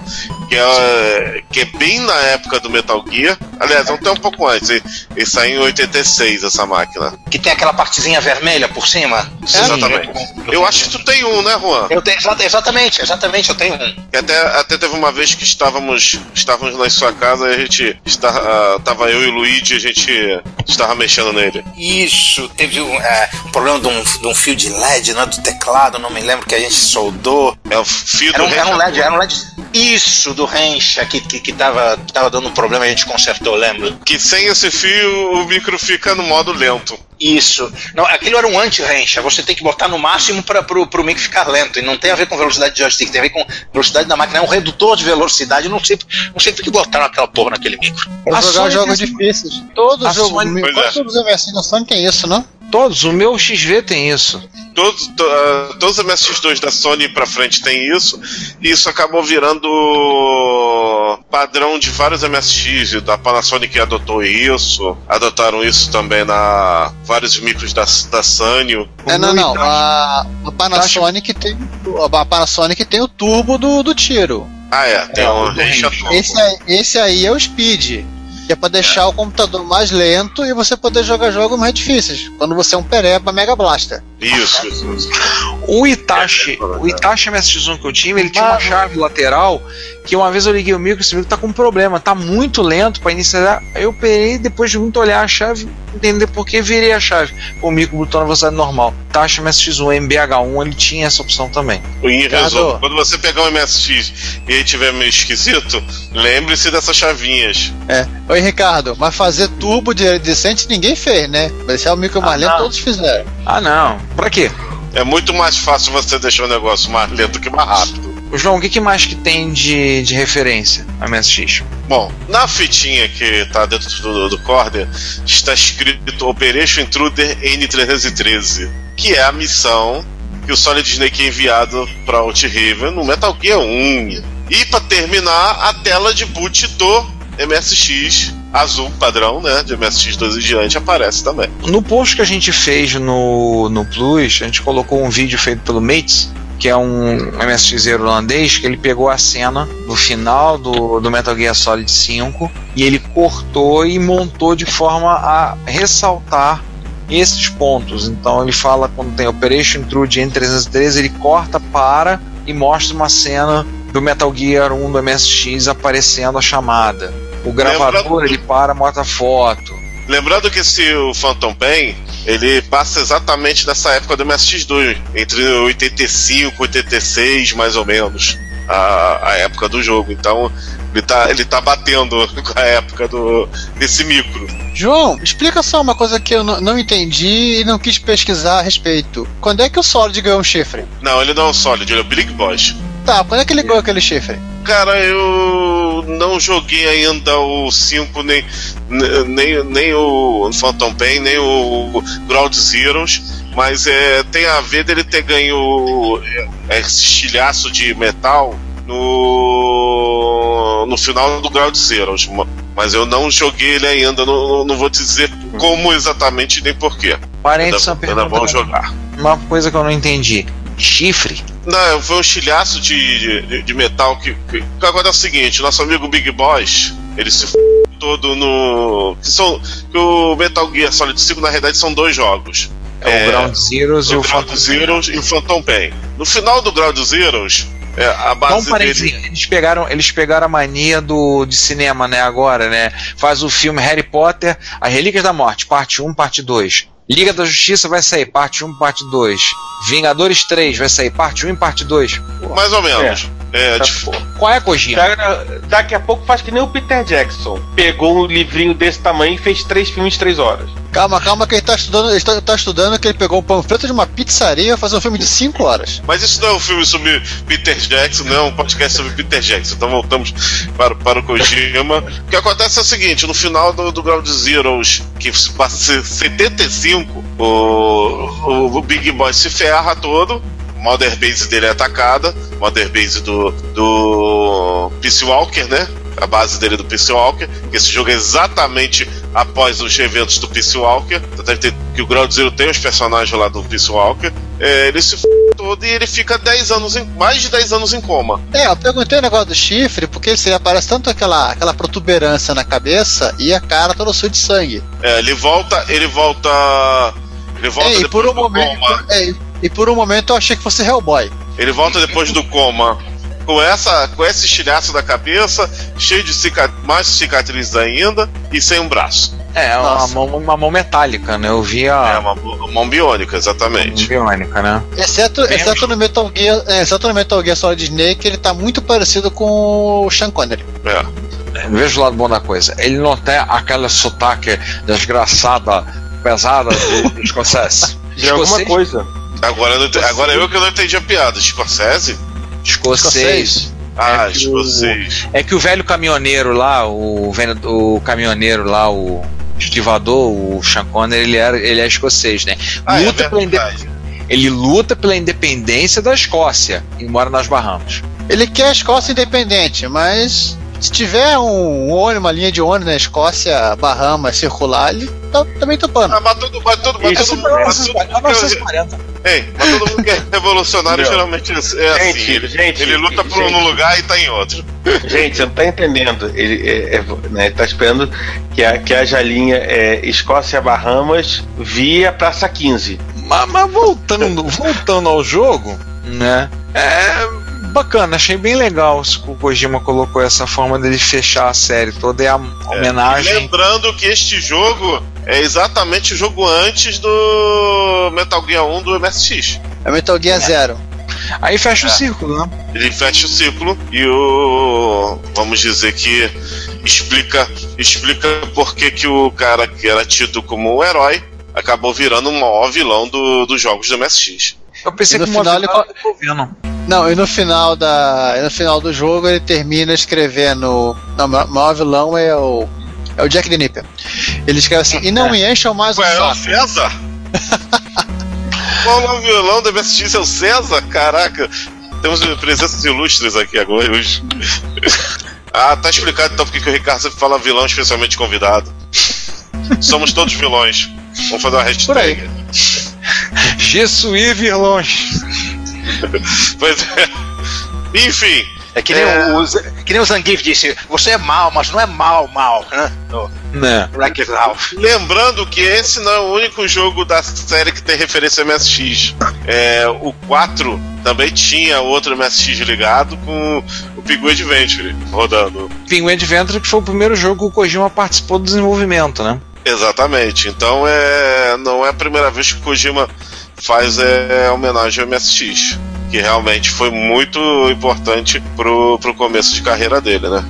que é, que é bem na época do Metal Gear. Aliás, até um pouco antes. Ele, ele saiu em 86, essa máquina. Que tem aquela partezinha vermelha por cima. Exatamente. Eu acho que tu tem um, né, Juan? Eu tenho, exa- exatamente, exatamente, eu tenho um. Que até, até teve uma vez que estávamos, estávamos na sua casa e a gente estava, tava eu e o Luigi e a gente estava mexendo nele. Isso, teve um, é, um problema de um, de um fio de LED, né, do teclado, não me lembro, que a gente soldou. É o fio Era do um, era um. LED, era um LED. Isso, do Rencha, que, que, que tava, tava dando um problema, a gente consertou, lembra? Que sem esse fio o micro fica no modo lento. Isso. Não, aquilo era um anti-rencha. Você tem que botar no máximo para pro, pro mic ficar lento. E não tem a ver com velocidade de joystick, tem a ver com velocidade da máquina. É um redutor de velocidade. Não sei, não sei por que botaram aquela porra naquele micro. Pra A jogar Sony jogos difíceis. Todo A jogo, Sony- Pois quase é. todos os Sony tem isso, não? Todos, o meu XV tem isso. Todos, to- ah, todos os MSX2 da Sony pra frente tem isso, e isso acabou virando padrão de vários MSX. Da Panasonic adotou isso, adotaram isso também na vários micros da, da Sanyo. É, não, não. A, a Panasonic tem a Panasonic tem o turbo do, do tiro. Ah, é, tem É, um. Esse aí, esse aí é o Speed. Que é pra deixar o computador mais lento e você poder jogar jogos mais difíceis. Quando você é um pereba Mega Blaster. Isso, isso, isso. O Itachi, o Itachi MSX1 que eu tinha, ele tinha uma chave lateral que uma vez eu liguei o micro, esse micro tá com problema, tá muito lento para iniciar. Aí eu operei, depois de muito olhar a chave, entender por que virei a chave. O micro botou na velocidade normal. Itachi MSX1 MBH1, ele tinha essa opção também. Ricardo. resumo, quando você pegar um MSX e ele tiver meio esquisito, lembre-se dessas chavinhas. É. Oi, Ricardo, mas fazer turbo de decente ninguém fez, né? Deixar o micro mais Ah, lento, não. todos fizeram. Ah não, pra quê? É muito mais fácil você deixar o negócio mais lento que mais rápido. João, o que, que mais que tem de, de referência a MSX? Bom, na fitinha que tá dentro do, do Corder está escrito Operation Intruder N313, que é a missão que o Solid Snake é enviado para Outriven no Metal Gear 1. E para terminar, a tela de boot do MSX azul padrão, né, de MSX 2 e diante aparece também. No post que a gente fez no, no Plus, a gente colocou um vídeo feito pelo Mates, que é um MSX holandês, que ele pegou a cena do final do, do Metal Gear Solid 5 e ele cortou e montou de forma a ressaltar esses pontos. Então ele fala quando tem Operation Intrude em 313, ele corta para e mostra uma cena do Metal Gear 1 do MSX aparecendo a chamada. O gravador ele para, mostra a foto. Lembrando que esse o Phantom Pain, ele passa exatamente nessa época do MSX2, entre 85 e 86, mais ou menos, a, a época do jogo. Então, ele tá, ele tá batendo com a época do, desse micro. João, explica só uma coisa que eu não, não entendi e não quis pesquisar a respeito. Quando é que o Solid ganhou um chifre? Não, ele não é um Solid, ele é o Big Boss. Tá, quando é que ele ganhou aquele chifre? Cara, eu não joguei ainda o 5, nem, nem, nem o Phantom Pain, nem o Ground Zeroes, mas é, tem a ver dele ter ganho é, esse estilhaço de metal no, no final do Ground Zeroes. Mas eu não joguei ele ainda, não, não vou te dizer como exatamente nem porquê. Parênteses, uma Ainda, pergunta, vamos jogar. uma coisa que eu não entendi. Chifre? Não, foi um estilhaço de, de, de metal que, que. Agora é o seguinte, nosso amigo Big Boss, ele se f... todo no. Que, são, que o Metal Gear Solid 5, na realidade, são dois jogos. É, o Ground Zeroes e o Phantom Zeroes e o Phantom Pain. No final do Ground Zeroes, é, a Então, base parênteses, dele. eles pegaram, eles pegaram a mania do, de cinema, né, agora, né? Faz o filme Harry Potter, As Relíquias da Morte, parte 1, parte 2. Liga da Justiça vai sair, parte 1, parte 2. Vingadores 3 vai sair, parte 1 e parte 2. Mais ou menos. É, Tá, de- pô. Qual é, Kojima? Cara, daqui a pouco faz que nem o Peter Jackson. Pegou um livrinho desse tamanho e fez três filmes de três horas. Calma, calma, que ele tá estudando, ele tá, tá estudando que ele pegou um panfleto de uma pizzaria e fazer um filme de 5 horas. Mas isso não é um filme sobre Peter Jackson, não é um podcast sobre Peter Jackson. Então voltamos para, para o Kojima. O que acontece é o seguinte: no final do, do Ground Zeroes, que se passa em 75, o, o, o Big Boy se ferra todo. Mother Base dele é atacada, Mother Base do, do Peace Walker, né? a base dele do Peace Walker, que esse jogo é exatamente após os eventos do Peace Walker. Então que o Ground Zero tem os personagens lá do Peace Walker. É, ele se f todo e ele fica 10 anos em, mais de 10 anos em coma. É, eu perguntei o negócio do chifre, porque ele aparece tanto aquela, aquela protuberância na cabeça e a cara toda suja de sangue. É, ele volta, ele volta. Ele volta É, e por um momento. coma. é, e por um momento eu achei que fosse Hellboy. Ele volta depois do coma com essa com esse estilhaço da cabeça, cheio de cica mais cicatrizes ainda e sem um braço. É, uma Nossa. mão, uma mão metálica, né? Eu vi É a uma mão mão biônica, exatamente. biônica, né? Exceto, Bem exceto no Metal Gear, é, exceto no Metal Gear Solid Snake, ele tá muito parecido com o Sean Connery. É. Veja o lado bom da coisa. Ele não tem aquela sotaque desgraçada, pesada do, do escocese. De alguma coisa. Agora, eu agora eu que não entendi a piada. Scorsese? Escocês. Ah, É escocês. É que o velho caminhoneiro lá, o, vendo- o caminhoneiro lá, o estivador, o Sean ele, era, ele é escocês, né? Ah, é luta pela inde- verdade. ele luta pela independência da Escócia e mora nas Bahamas. Ele quer a Escócia independente, mas se tiver um, ônibus, uma linha de ônibus na Escócia, Bahamas, circular, ele tá, também topando. Ah, mas todo, mas todo, mas Isso, que, 1940. ei, mas todo mundo que é revolucionário Não. geralmente é assim. Gente, Ele, gente, ele luta por gente. um lugar e tá em outro. Gente, você não tá entendendo. Ele é, é, né, tá esperando que, a, que haja a linha é, Escócia-Bahamas via Praça 15. Mas, mas voltando, voltando ao jogo, né? É bacana, achei bem legal se o Kojima colocou essa forma dele fechar a série toda. É a E homenagem. lembrando que este jogo é exatamente o jogo antes do Metal Gear 1 do MSX. É Metal Gear Zero. Aí fecha o É. círculo, né? Ele fecha o ciclo e o. Vamos dizer que explica explica por que, que o cara que era tido como um herói acabou virando o maior vilão do, dos jogos do MSX. Eu pensei E no que uma final ele final ele... Não, e no final da. e no final do jogo ele termina escrevendo. Não, o maior vilão é o. É o Jack the Nipper. Ele escreve assim, e não me encham mais o Ué, é o saco. César? Qual é o vilão do MSX? É o César? Caraca, temos presenças ilustres aqui agora hoje. ah, tá explicado então porque que o Ricardo sempre fala vilão, especialmente convidado. Somos todos vilões. Vamos fazer uma Por aí. hashtag. Jesuí vilões. Pois é. Enfim, É que nem, É. O, que nem o Zangief disse, você é mal, mas não é mal, mal, né? No Né? Wreck-It Ralph. lembrando que esse não é o único jogo da série que tem referência a MSX. É, o 4 também tinha outro MSX ligado com o Pinguim Adventure rodando. Penguin Adventure, que foi o primeiro jogo que o Kojima participou do desenvolvimento, né? Exatamente. Então é, não é a primeira vez que o Kojima faz é, homenagem ao MSX. Que realmente foi muito importante pro, pro começo de carreira dele, né?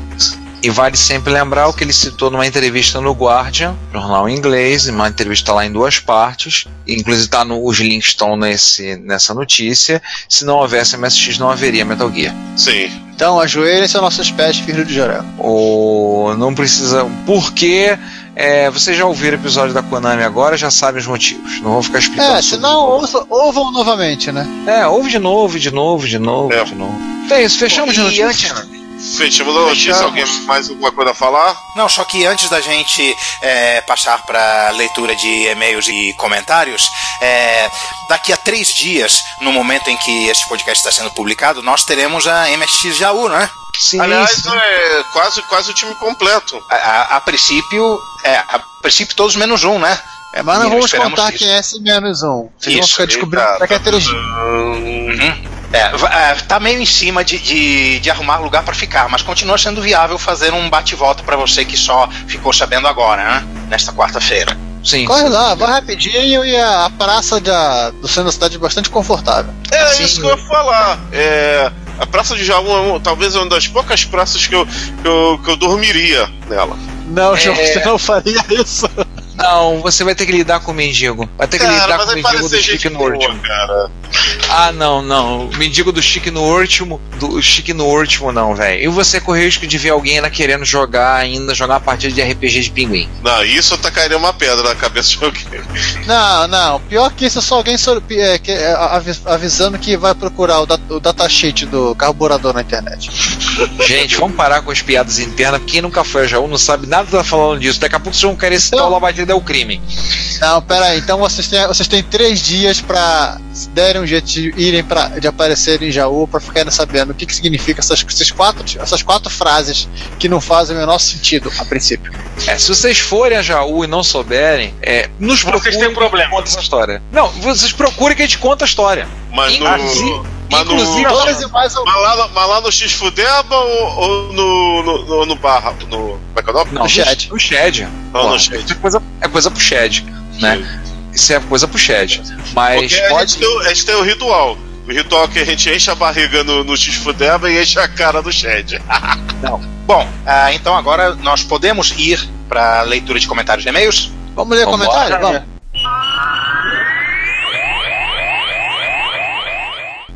E vale sempre lembrar o que ele citou numa entrevista no Guardian, jornal em inglês, uma entrevista lá em duas partes. Inclusive tá no, os links estão nesse, nessa notícia. Se não houvesse MSX, não haveria Metal Gear. Sim. Então ajoelhem-se aos nossos pés, filho de Jorel. Ou não precisa. Porque é, vocês já ouviram o episódio da Konami agora, já sabem os motivos. Não vou ficar explicando. É, senão ouça- ouvam novamente, né? É, ouve de novo, de novo, de novo, É. de novo. Então é isso, fechamos de E notícia. antes- Fechamos a notícia. Fechamos. Alguém mais alguma coisa a falar? Não, só que antes da gente é, passar para leitura de e-mails e comentários, é, daqui a três dias, no momento em que esse podcast está sendo publicado, nós teremos a MSX Jaú, né? Sim, Aliás, sim. é quase, quase o time completo. A, a- a princípio, é, a princípio todos menos um, né? É, mas não vamos contar isso. quem é esse menos um. Vocês vão Isso, ficar descobrindo Eita, daqui a três dias. hum, É, va- é, tá meio em cima de, de, de arrumar lugar para ficar, mas continua sendo viável fazer um bate-volta para você que só ficou sabendo agora, né? Nesta quarta-feira. sim. Corre sim. lá, vai rapidinho e a, a praça da, do centro da cidade é bastante confortável. É Sim. isso que eu ia falar. É, a Praça de Jaú é talvez uma das poucas praças que eu, que eu, que eu dormiria nela. Não, É. João, você não faria isso. Não, você vai ter que lidar com o mendigo. Vai ter que Cara, lidar com o aí mendigo do Chique boa, Nord. cara. Ah, não, não. O mendigo do chique no último. Do chique no último, não, velho. E você correu o risco de ver alguém ainda querendo jogar, ainda jogar uma partida de RPG de pinguim. Não, isso eu tacaria uma pedra na cabeça de alguém. Não, não. Pior que isso é só alguém sor- é, que- é, avi- avisando que vai procurar o, dat- o datasheet do carburador na internet. Gente, vamos parar com as piadas internas. porque Quem nunca foi a Jaú não sabe nada tá falando disso. Daqui a pouco vocês vão querer citar Não. o Lavadinha é o crime. Não, pera aí. Então vocês têm, vocês têm três dias pra se derem um jeito de irem pra, de aparecerem em Jaú pra ficarem sabendo o que, que significa essas, esses quatro, essas quatro frases que não fazem o menor sentido a princípio. É, se vocês forem a Jaú e não souberem, é, nos Vocês procurem têm que problema. conta essa história. Não, vocês procurem que a gente conta a história. Mas no. Inclusive- mas no- inclusive- e mais mas lá, no- mas lá no X Fudeba ou, ou no, no, no, no Barra? No. Como é que é o nome? Não, No Shed. No Shed. Não, no Shed. É coisa, é coisa pro Shed, né? Isso é coisa pro Shed. Mas Porque a pode. gente, tem, o- a gente tem o ritual. O ritual é que a gente enche a barriga no, no X Fudeba e enche a cara no Shed. Bom, ah, então agora nós podemos ir para leitura de comentários e e-mails? Vamos ler Vambora, comentário? Vamos.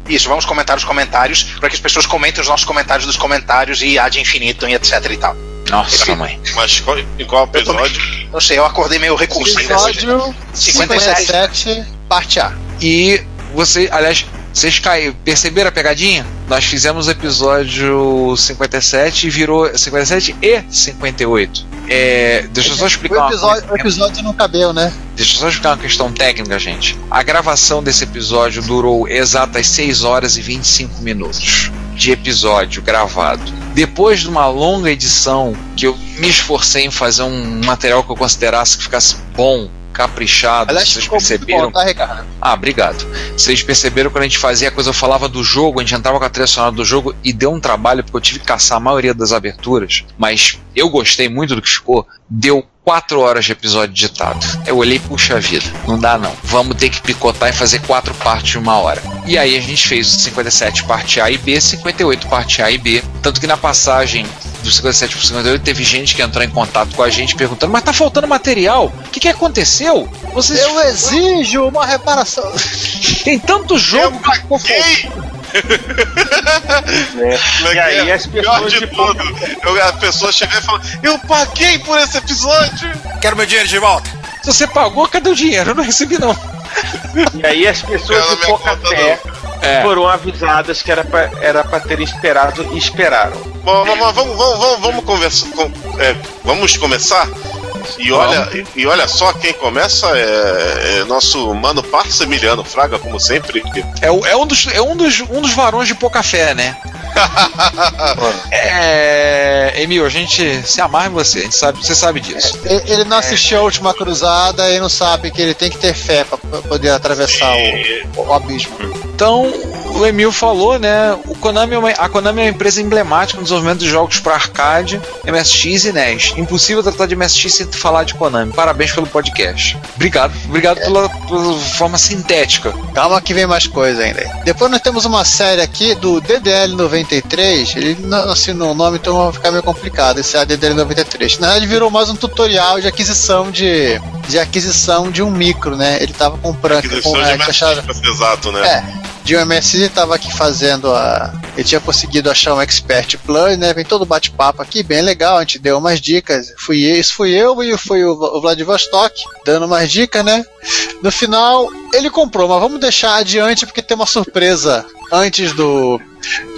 Isso, vamos comentar os comentários para que as pessoas comentem os nossos comentários dos comentários e ad infinitum e etc e tal. Nossa, mãe. Mas qual- em qual episódio? Não sei, eu acordei meio recursivo. Episódio 57. 57, parte A. E você, aliás, vocês caíram, perceberam a pegadinha? Nós fizemos o episódio 57 e virou 57 e 58. É, deixa eu só explicar O episódio, o episódio não cabeu, né? Deixa eu só explicar uma questão técnica, gente. A gravação desse episódio durou exatas 6 horas e 25 minutos de episódio gravado. Depois de uma longa edição, que eu me esforcei em fazer um material que eu considerasse que ficasse bom, caprichado, Aliás, vocês perceberam. bom, tá, Ricardo? Ah, obrigado. Vocês perceberam quando a gente fazia a coisa, eu falava do jogo, a gente entrava com a trilha sonora do jogo e deu um trabalho, porque eu tive que caçar a maioria das aberturas, mas eu gostei muito do que ficou. Deu quatro horas de episódio editado. Eu olhei, puxa vida, não dá não. Vamos ter que picotar e fazer quatro partes de uma hora. E aí a gente fez o 57 parte A e B, 58 parte A e B. Tanto que na passagem do 57 pro 58 teve gente que entrou em contato com a gente perguntando, mas tá faltando material? O que, que aconteceu? Vocês Eu exijo uma reparação. tem tanto jogo que ficou! Né? E aí as Pior pessoas de de tudo, eu, a pessoa chegar e falar: Eu paguei por esse episódio! Quero meu dinheiro de volta. Se você pagou, cadê o dinheiro? Eu não recebi, não. E aí as pessoas Pela de pouca fé É. foram avisadas que era pra, era pra terem esperado e esperaram. Bom, vamos, vamos, vamos, vamos conversar. com- é, vamos começar? E olha, e, e olha só, quem começa é, é nosso mano parça Emiliano Fraga, como sempre. É, é um, dos, é um, dos, um dos varões de pouca fé, né? é. Emil, a gente se amarra em você, a gente sabe, você sabe disso. Ele ele não assistiu a última cruzada e não sabe que ele tem que ter fé pra pra poder atravessar o, o abismo. Então, o Emil falou, né? O Konami é uma, a Konami é uma empresa emblemática no desenvolvimento de jogos para arcade, MSX e NES. Impossível tratar de MSX sem falar de Konami. Parabéns pelo podcast. Obrigado, obrigado pela, pela forma sintética. Calma que vem mais coisa ainda. aí. Depois nós temos uma série aqui do DDL93. Ele não assinou o nome, então vai ficar meio complicado. Esse é a DDL93. Na verdade, virou mais um tutorial de aquisição de, de aquisição de um micro, né? Ele tava comprando. Aquisição com, de é, que acharam- MSX, pra ser exato, né? É, de um MSI ele tava aqui fazendo a. Ele tinha conseguido achar um Expert Plus, né? Vem todo o bate-papo aqui, bem legal. A gente deu umas dicas. Fui isso fui eu e foi o, o Vladivostok dando umas dicas, né? No final, ele comprou, mas vamos deixar adiante porque tem uma surpresa antes do,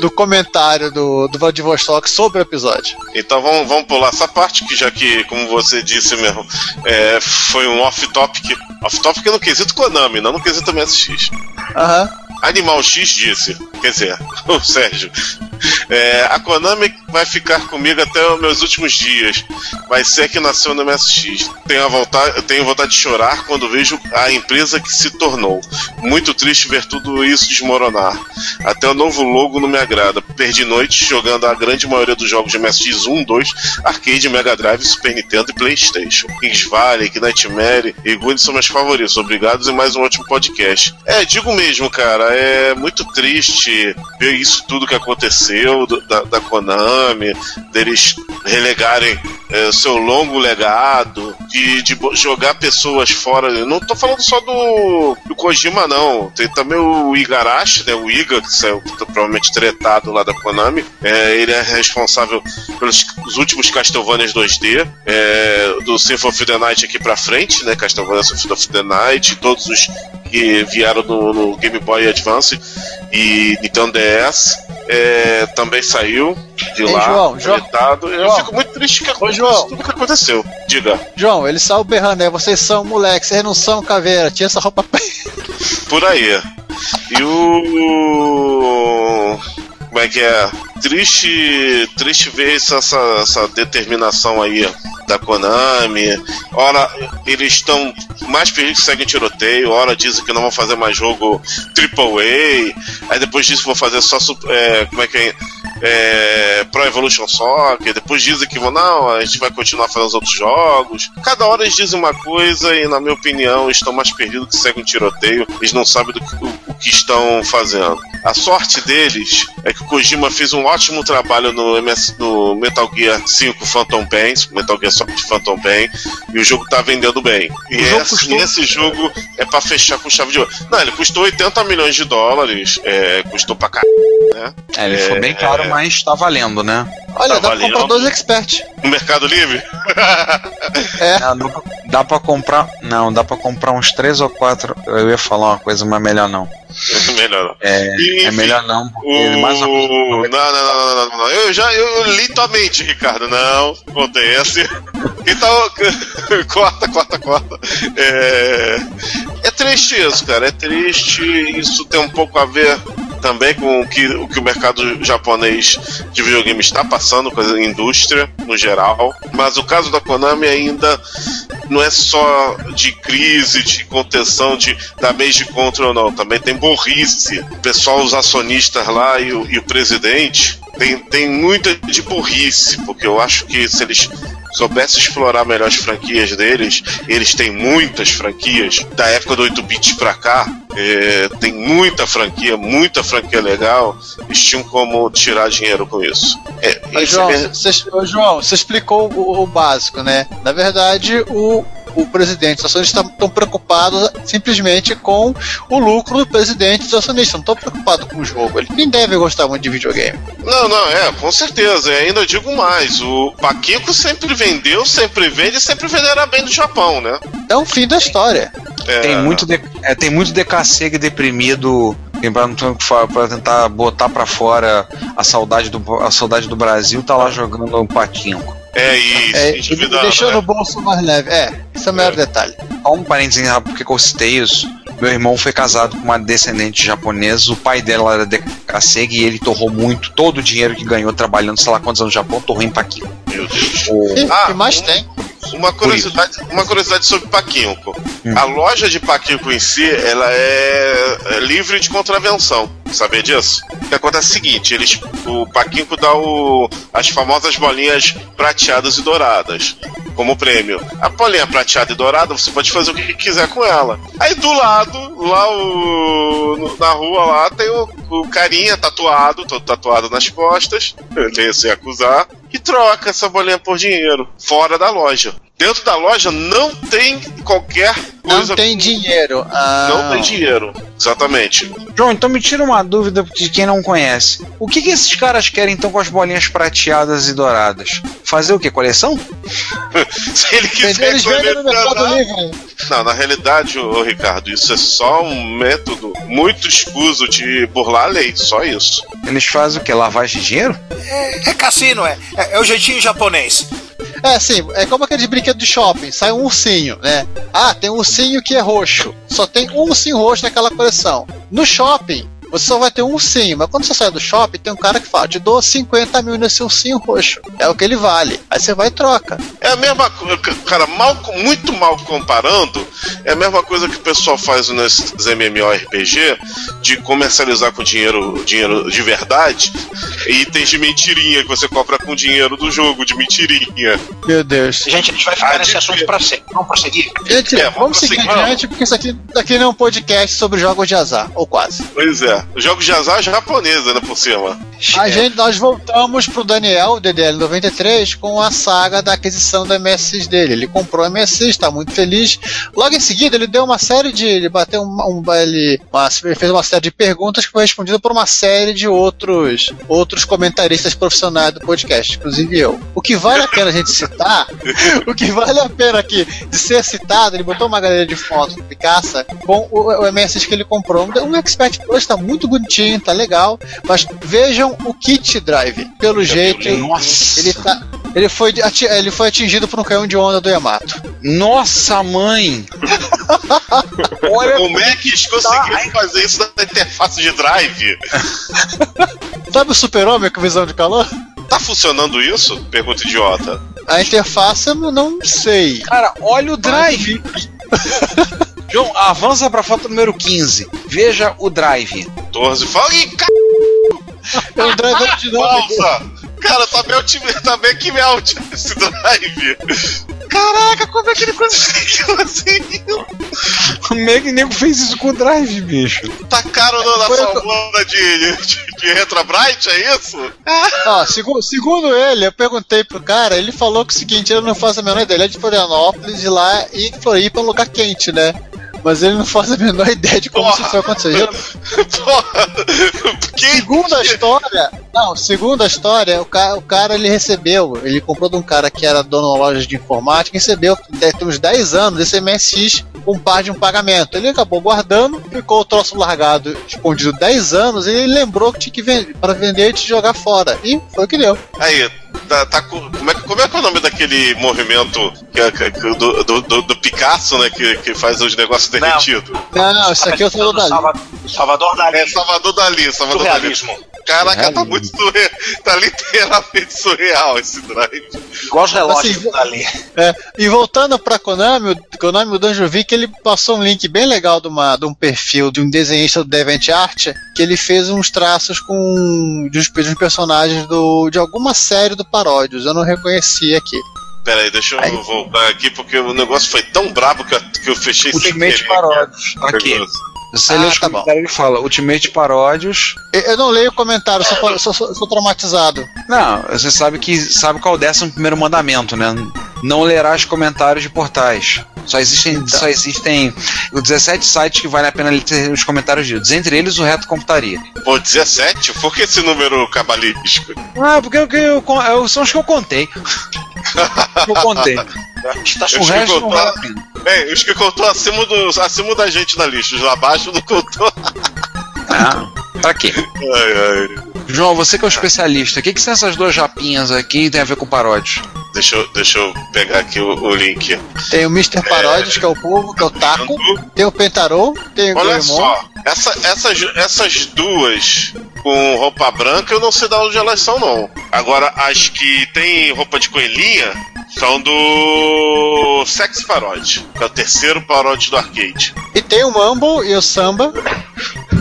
do comentário do, do Vladivostok sobre o episódio. Então vamos, vamos pular essa parte, que já que, como você disse mesmo, é, foi um off-topic. Off-topic no quesito Konami, não no quesito MSX. Aham. Animal X disse, quer dizer, o Sérgio, é, a Konami vai ficar comigo até os meus últimos dias. Vai ser que nasceu no MSX. Tenho, a vontade, tenho vontade de chorar quando vejo a empresa que se tornou. Muito triste ver tudo isso desmoronar. Até o novo logo não me agrada. Perdi noites jogando a grande maioria dos jogos de MSX 1, 2, Arcade, Mega Drive, Super Nintendo e Playstation. Kings Valley, Nightmare e Goonies são meus favoritos. Obrigados e mais um ótimo podcast. É, digo mesmo, cara, é muito triste ver isso tudo que aconteceu. Do- da, da Konami, deles relegarem é, seu longo legado, de, de jogar pessoas fora. Eu Não tô falando só do, do Kojima, não. Tem também o Igarashi, né? O Iga, que saiu provavelmente tretado lá da Konami. É, ele é responsável pelos os últimos Castlevanias 2D, é, do Symphony of the Night aqui pra frente, né? Castlevania Symphony of the Night, todos os que vieram no, no Game Boy Advance e Nintendo DS. É, também saiu de Ei, lá, João, João. Eu fico muito triste João. tudo que aconteceu. Diga, João, ele saiu berrando, né? Vocês são moleque, vocês não são caveira, tinha essa roupa. por aí. E o. Como é que é? Triste, triste ver essa, essa, determinação aí da Konami. Ora, eles estão mais perdidos que seguem tiroteio. Ora, dizem que não vão fazer mais jogo AAA. Aí depois disso vão fazer só. É, como é que é? é, Pro Evolution Soccer, depois dizem que vão, não, a gente vai continuar fazendo os outros jogos. Cada hora eles dizem uma coisa e, na minha opinião, estão mais perdidos que seguem um tiroteio. Eles não sabem do que, o, o que estão fazendo. A sorte deles é o Kojima fez um ótimo trabalho no, MS, no Metal Gear 5 Phantom Pain, Metal Gear Solid Phantom Pain, e o jogo tá vendendo bem. E jogo esse, custou- esse jogo é pra fechar com chave de ouro. Não, ele custou 80 milhões de dólares, é, custou pra caralho, né? É, ele foi bem caro, mas tá valendo, né? Olha, Tá dá pra comprar dois experts. No Mercado Livre? É. Não, dá pra- dá pra comprar. Não, dá pra comprar uns três ou quatro. Eu ia falar uma coisa, mas melhor não. Melhor não. É, Enfim, é melhor não, O... mais uma coisa. Não, não, não, não, não, não, não. Eu já eu li tua mente, Ricardo. Não, acontece. Então, corta, corta, corta. É... é triste isso, cara. É triste. Isso tem um pouco a ver também com o que o, que o mercado japonês de videogame está passando com a indústria no geral. Mas o caso da Konami ainda não é só de crise, de contenção, de damage control, não. Também tem burrice. O pessoal, os acionistas lá e o, e o presidente tem, tem muita de burrice, porque eu acho que se eles soubessem explorar melhor as franquias deles, eles têm muitas franquias da época do 8 bits pra cá. é, tem muita franquia, muita franquia legal. Eles tinham como tirar dinheiro com isso. É, João, é- você, João, você explicou o, o básico, né? Na verdade, o, o presidente dos acionistas estão preocupados simplesmente com o lucro do presidente dos acionistas. Não estão preocupados com o jogo. Ele nem deve gostar muito de videogame. Não, não, é, com certeza. E ainda digo mais: o Paquico sempre vendeu, sempre vende e sempre venderá bem do Japão, né? É o fim da história. É, Tem muito, de, é, tem muito DKC deprimido pra tentar botar pra fora a saudade do, a saudade do Brasil, tá lá jogando um patinco. É isso, É, ele endividado, deixou né? no bolso mais leve. É, esse é o maior detalhe. Só um parênteses rápido, porque eu citei isso. Meu irmão foi casado com uma descendente japonesa, o pai dela era DKC e ele torrou muito, todo o dinheiro que ganhou trabalhando, sei lá quantos anos no Japão, torrou em paquinho. Meu Deus. O- o Ah, que mais tem? Uma curiosidade, uma curiosidade sobre Paquinco. Hum. A loja de Paquinco em si, ela é é livre de contravenção. Sabia disso? O que acontece é o seguinte, eles, o Paquinco dá o, as famosas bolinhas prateadas e douradas como prêmio. A bolinha prateada e dourada, você pode fazer o que quiser com ela. Aí do lado, lá o, na rua lá, tem o, o carinha tatuado, todo tatuado nas costas, ele se acusar, e troca essa bolinha por dinheiro, fora da loja. Dentro da loja não tem qualquer Não coisa. tem dinheiro. Ah, Não tem dinheiro. Exatamente. João, então me tira uma dúvida de quem não conhece. O que, que esses caras querem então com as bolinhas prateadas e douradas? Fazer o que? Coleção? Se ele quiser Eles colecionar- Livre. Não, na realidade, ô, Ricardo, isso é só um método muito escuso de burlar a lei, só isso. Eles fazem o que? Lavagem de dinheiro? É cassino, é. É, é o jeitinho japonês. É assim, é como aqueles brinquedos de shopping, sai um ursinho, né? Ah, tem um ursinho que é roxo. Só tem um ursinho roxo naquela coleção. No shopping, você só vai ter um ursinho, mas quando você sai do shopping, tem um cara que fala, te dou 50 mil nesse ursinho roxo. É o que ele vale. Aí você vai e troca. É a mesma coisa, cara, mal, muito mal comparando, é a mesma coisa que o pessoal faz nesses MMORPG de comercializar com dinheiro, dinheiro de verdade. itens de mentirinha que você compra com dinheiro do jogo, de mentirinha. Meu Deus. Gente, a gente vai ficar Ah, nesse de- assunto pra sempre. Vamos prosseguir? Gente, É, vamos vamos seguir adiante, porque isso aqui, aqui não é um podcast sobre jogos de azar, ou quase. Pois é. Jogos de azar japonesa, né, por cima. A gente, nós voltamos pro Daniel, o DDL93, com a saga da aquisição da MSX dele. Ele comprou a MSX, está muito feliz. Logo em seguida, ele deu uma série de. Ele bateu um. um ele, uma- ele fez uma série de perguntas que foi respondida por uma série de outros, outros comentaristas profissionais do podcast, inclusive eu. O que vale a pena a gente citar, o que vale a pena aqui de ser citado, ele botou uma galeria de fotos do Picasso com o, o MSX que ele comprou. Um, Expert Plus está muito bonitinho, tá legal, mas vejam o kit drive. Pelo jeito, Nossa. ele tá. Ele foi, ele foi atingido por um canhão de onda do Yamato. Nossa, mãe! Olha, O Mac conseguiu fazer isso na interface de drive. Sabe o super-homem com visão de calor? Tá funcionando isso? Pergunta idiota. A interface eu não- não sei. cara, olha o drive. João, avança pra foto número 15. Veja o drive. 14. Fala, Ih, c... É um drive de novo. pausa! Cara, tá bem, otimi- tá que melt esse drive. Caraca, como é que ele conseguiu assim? Como é que o nego fez isso com o drive, bicho? Tacaram na Foi- salvanda de, de, de Retrobrite, é isso? Ó, segundo, segundo ele, eu perguntei pro cara, ele falou que o seguinte, ele não faz a menor ideia, ele é de Florianópolis e lá e Floripa é um lugar quente, né? Mas ele não faz a menor ideia de como Porra. isso foi acontecer. Porra! Segundo a história, não, segundo a história, o cara, o cara ele recebeu, ele comprou de um cara que era dono de uma loja de informática, recebeu deve ter uns 10 anos esse MSX com par de um pagamento. Ele acabou guardando, ficou o troço largado, escondido 10 anos, e ele lembrou que tinha que vender para vender e te jogar fora. E foi o que deu. Aí, tá, tá com- como, é, que- como é que é o nome daquele movimento que, é- que- que- do, do, do- do Picasso, né? Que, que faz os negócios derretidos? Não, isso aqui eu tô dali. Salvador, Salvador Dali. É Salvador Dali, Salvador Dali. Caraca, tá muito surreal. Tá literalmente surreal esse drive. Igual os relógios Assim, do Dali. É, e voltando pra Konami, o Konami, o Danjovic, ele passou um link bem legal de, uma, de um perfil de um desenhista do DeviantArt, que ele fez uns traços com de uns, de uns personagens do, de alguma série do Paródios, eu não reconheci aqui. Pera aí, deixa eu Aí. voltar aqui, porque o negócio foi tão brabo que eu, que eu fechei Ultimate sem querer. Paródios. Aqui. Você Ah, lê os tá comentários ele fala Ultimate Paródios. Eu, não leio comentário, sou, sou, sou- sou traumatizado. Não, você sabe que sabe qual é o décimo primeiro mandamento, né? Não lerás comentários de portais. Só existem, só existem os 17 sites que vale a pena ler os comentários ditos. Entre eles o Reto Computaria. Pô, 17? Por que esse número cabalístico? Ah, porque eu, eu, eu- são os que eu contei. eu contei. O Eu resto não a vale a pena. Bem, os que contou acima, do, acima da gente na lista, os lá abaixo não contou. Ah, pra quê? Ai, ai. João, você que é o especialista, o que, que são essas duas japinhas aqui e tem a ver com paródios? Deixa eu, deixa eu pegar aqui o, o link. Tem o Mr. Paródios, que é o povo, que é o Taco, tem o Pentarou, tem o Olha Goemon. só, essa- essas, essas duas com roupa branca, eu não sei de onde elas são, não. Agora, as que tem roupa de coelhinha são do Sex Parody, que é o terceiro paródia do arcade. E tem o Mambo e o Samba.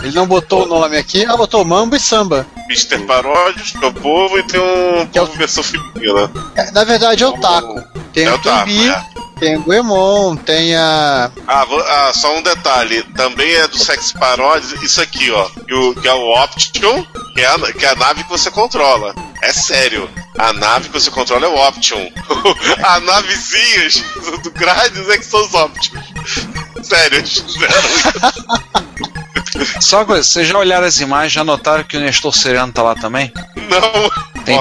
Ele não botou o nome aqui, ah, botou Mambo e Samba. Mr. Paródios, que é o povo, e tem um Que é o- povo versão feminina. É, Na verdade é o Taco. Tem É o Tumbi, é. tem o Goemon, tem a. Ah, vou- ah, só um detalhe. Também é do Sex Parodies, isso aqui, ó. Que, o- que é o Option, que é, a, que é a nave que você controla. É sério. A nave que você controla é o Option. a navezinhas do- Grades é que são os Options. Sério, eles fizeram isso. Só uma coisa, vocês já olharam as imagens, já notaram que o Nestor Sereno tá lá também? Não. Tem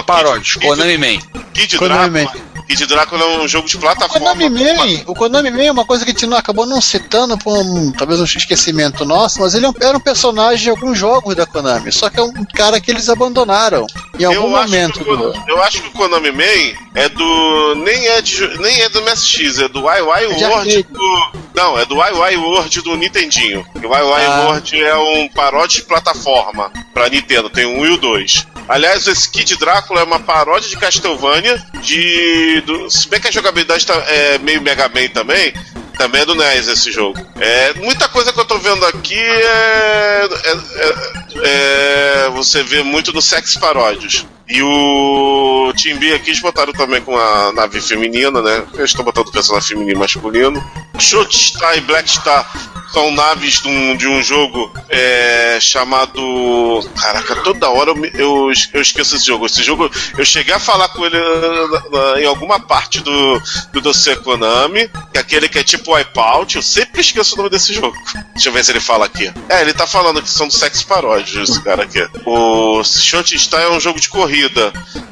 Kid- Konami Man. Kid Konami Drácula. Kid Drácula é um jogo de O plataforma. Konami Man, o Konami Man é uma coisa que a gente não acabou não citando por um, talvez um esquecimento nosso, mas ele é um- era um personagem de alguns jogos da Konami, só que é um cara que eles abandonaram em algum eu acho momento. que o do- Eu acho que o Konami Man é do. Nem é, de, nem é do MSX, é do YY É de World do. Não, é do YY World do Nintendinho. O YY Ah. World é um paródia de plataforma pra Nintendo, tem um e o dois. Aliás, esse Kid Drácula é uma paródia de Castlevania de. Do, se bem que a jogabilidade tá, é meio Mega Man também. Também é do NES esse jogo. É, muita coisa que eu tô vendo aqui é. é, é- é- você vê muito no Sex Paródios. E o Team B aqui eles botaram também com a nave feminina, né? Eles estão botando personagem feminino e masculino. Shot Star e Black Star são naves de um, de um jogo é, chamado. Caraca, toda hora eu, eu, eu esqueço esse jogo. Esse jogo eu cheguei a falar com ele na- na- em alguma parte do, do dossiê Konami, que é aquele que é tipo Wipeout. Eu sempre esqueço o nome desse jogo. Deixa eu ver se ele fala aqui. É, ele tá falando que são do Sex Paródios, esse cara aqui. O Shot Star é um jogo de corrida.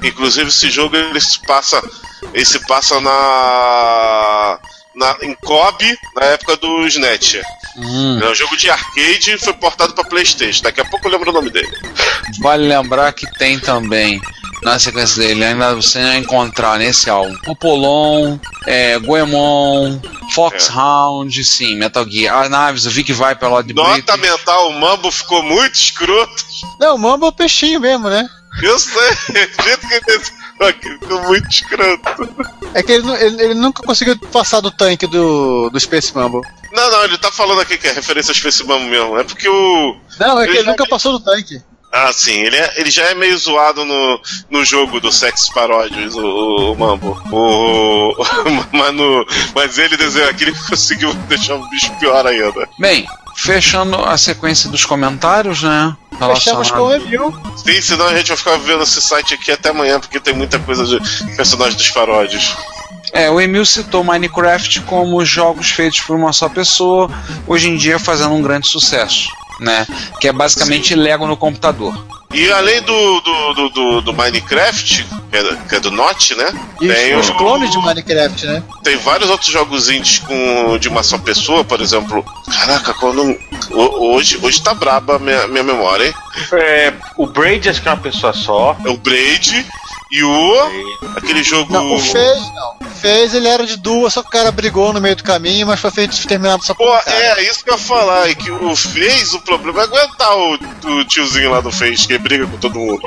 Inclusive, esse jogo ele se passa. Ele se passa na. Na, em Kobe, na época do Snatcher. Hum. É um jogo de arcade e foi portado pra Playstation. Daqui a pouco eu lembro o nome dele. Vale lembrar que tem também na sequência dele, ainda você vai encontrar nesse álbum Popolon, é, Goemon, Foxhound, sim, Metal Gear, as naves, o Vic Viper lá de Nota mental, o Mambo ficou muito escroto. Não, o Mambo é o peixinho mesmo, né? Eu sei, o jeito que ele desenhou aqui ficou muito escroto. É que ele, ele- ele nunca conseguiu passar do tanque do, do Space Mambo. Não, não, ele tá falando aqui que é referência ao Space Mambo mesmo. É porque o. Não, é que Ele ele já- nunca passou do tanque. Ah, sim, ele, é- ele já é meio zoado no, no jogo do Sex Paródios, o, o, o Mambo. O, mas, no- mas ele desenhou aqui, ele conseguiu deixar o bicho pior ainda. Bem, fechando a sequência dos comentários, né? Fechamos com o review. Sim, senão a gente vai ficar vendo esse site aqui até amanhã, porque tem muita coisa de personagens dos paródios. É, o Emil citou Minecraft como jogos feitos por uma só pessoa, hoje em dia fazendo um grande sucesso, né? Que é basicamente Lego no computador. E além do, do, do, do- do Minecraft, que é, que é do Notch, né? Isso, Tem, os clones de Minecraft, né? tem vários outros jogos indies com, de uma só pessoa, por exemplo. Caraca, qual o nome? Ho- Hoje, hoje tá braba a minha, minha memória, hein? É, o Braid acho que é uma pessoa só. É o Braid e o. aquele jogo. Não, o Fez, não. O Fez, ele era de duas, só que o cara brigou no meio do caminho, mas foi feito terminado só por Pô, é, isso que eu ia falar, é que o Fez, o problema é aguentar o, o tiozinho lá do Fez, que briga com todo mundo.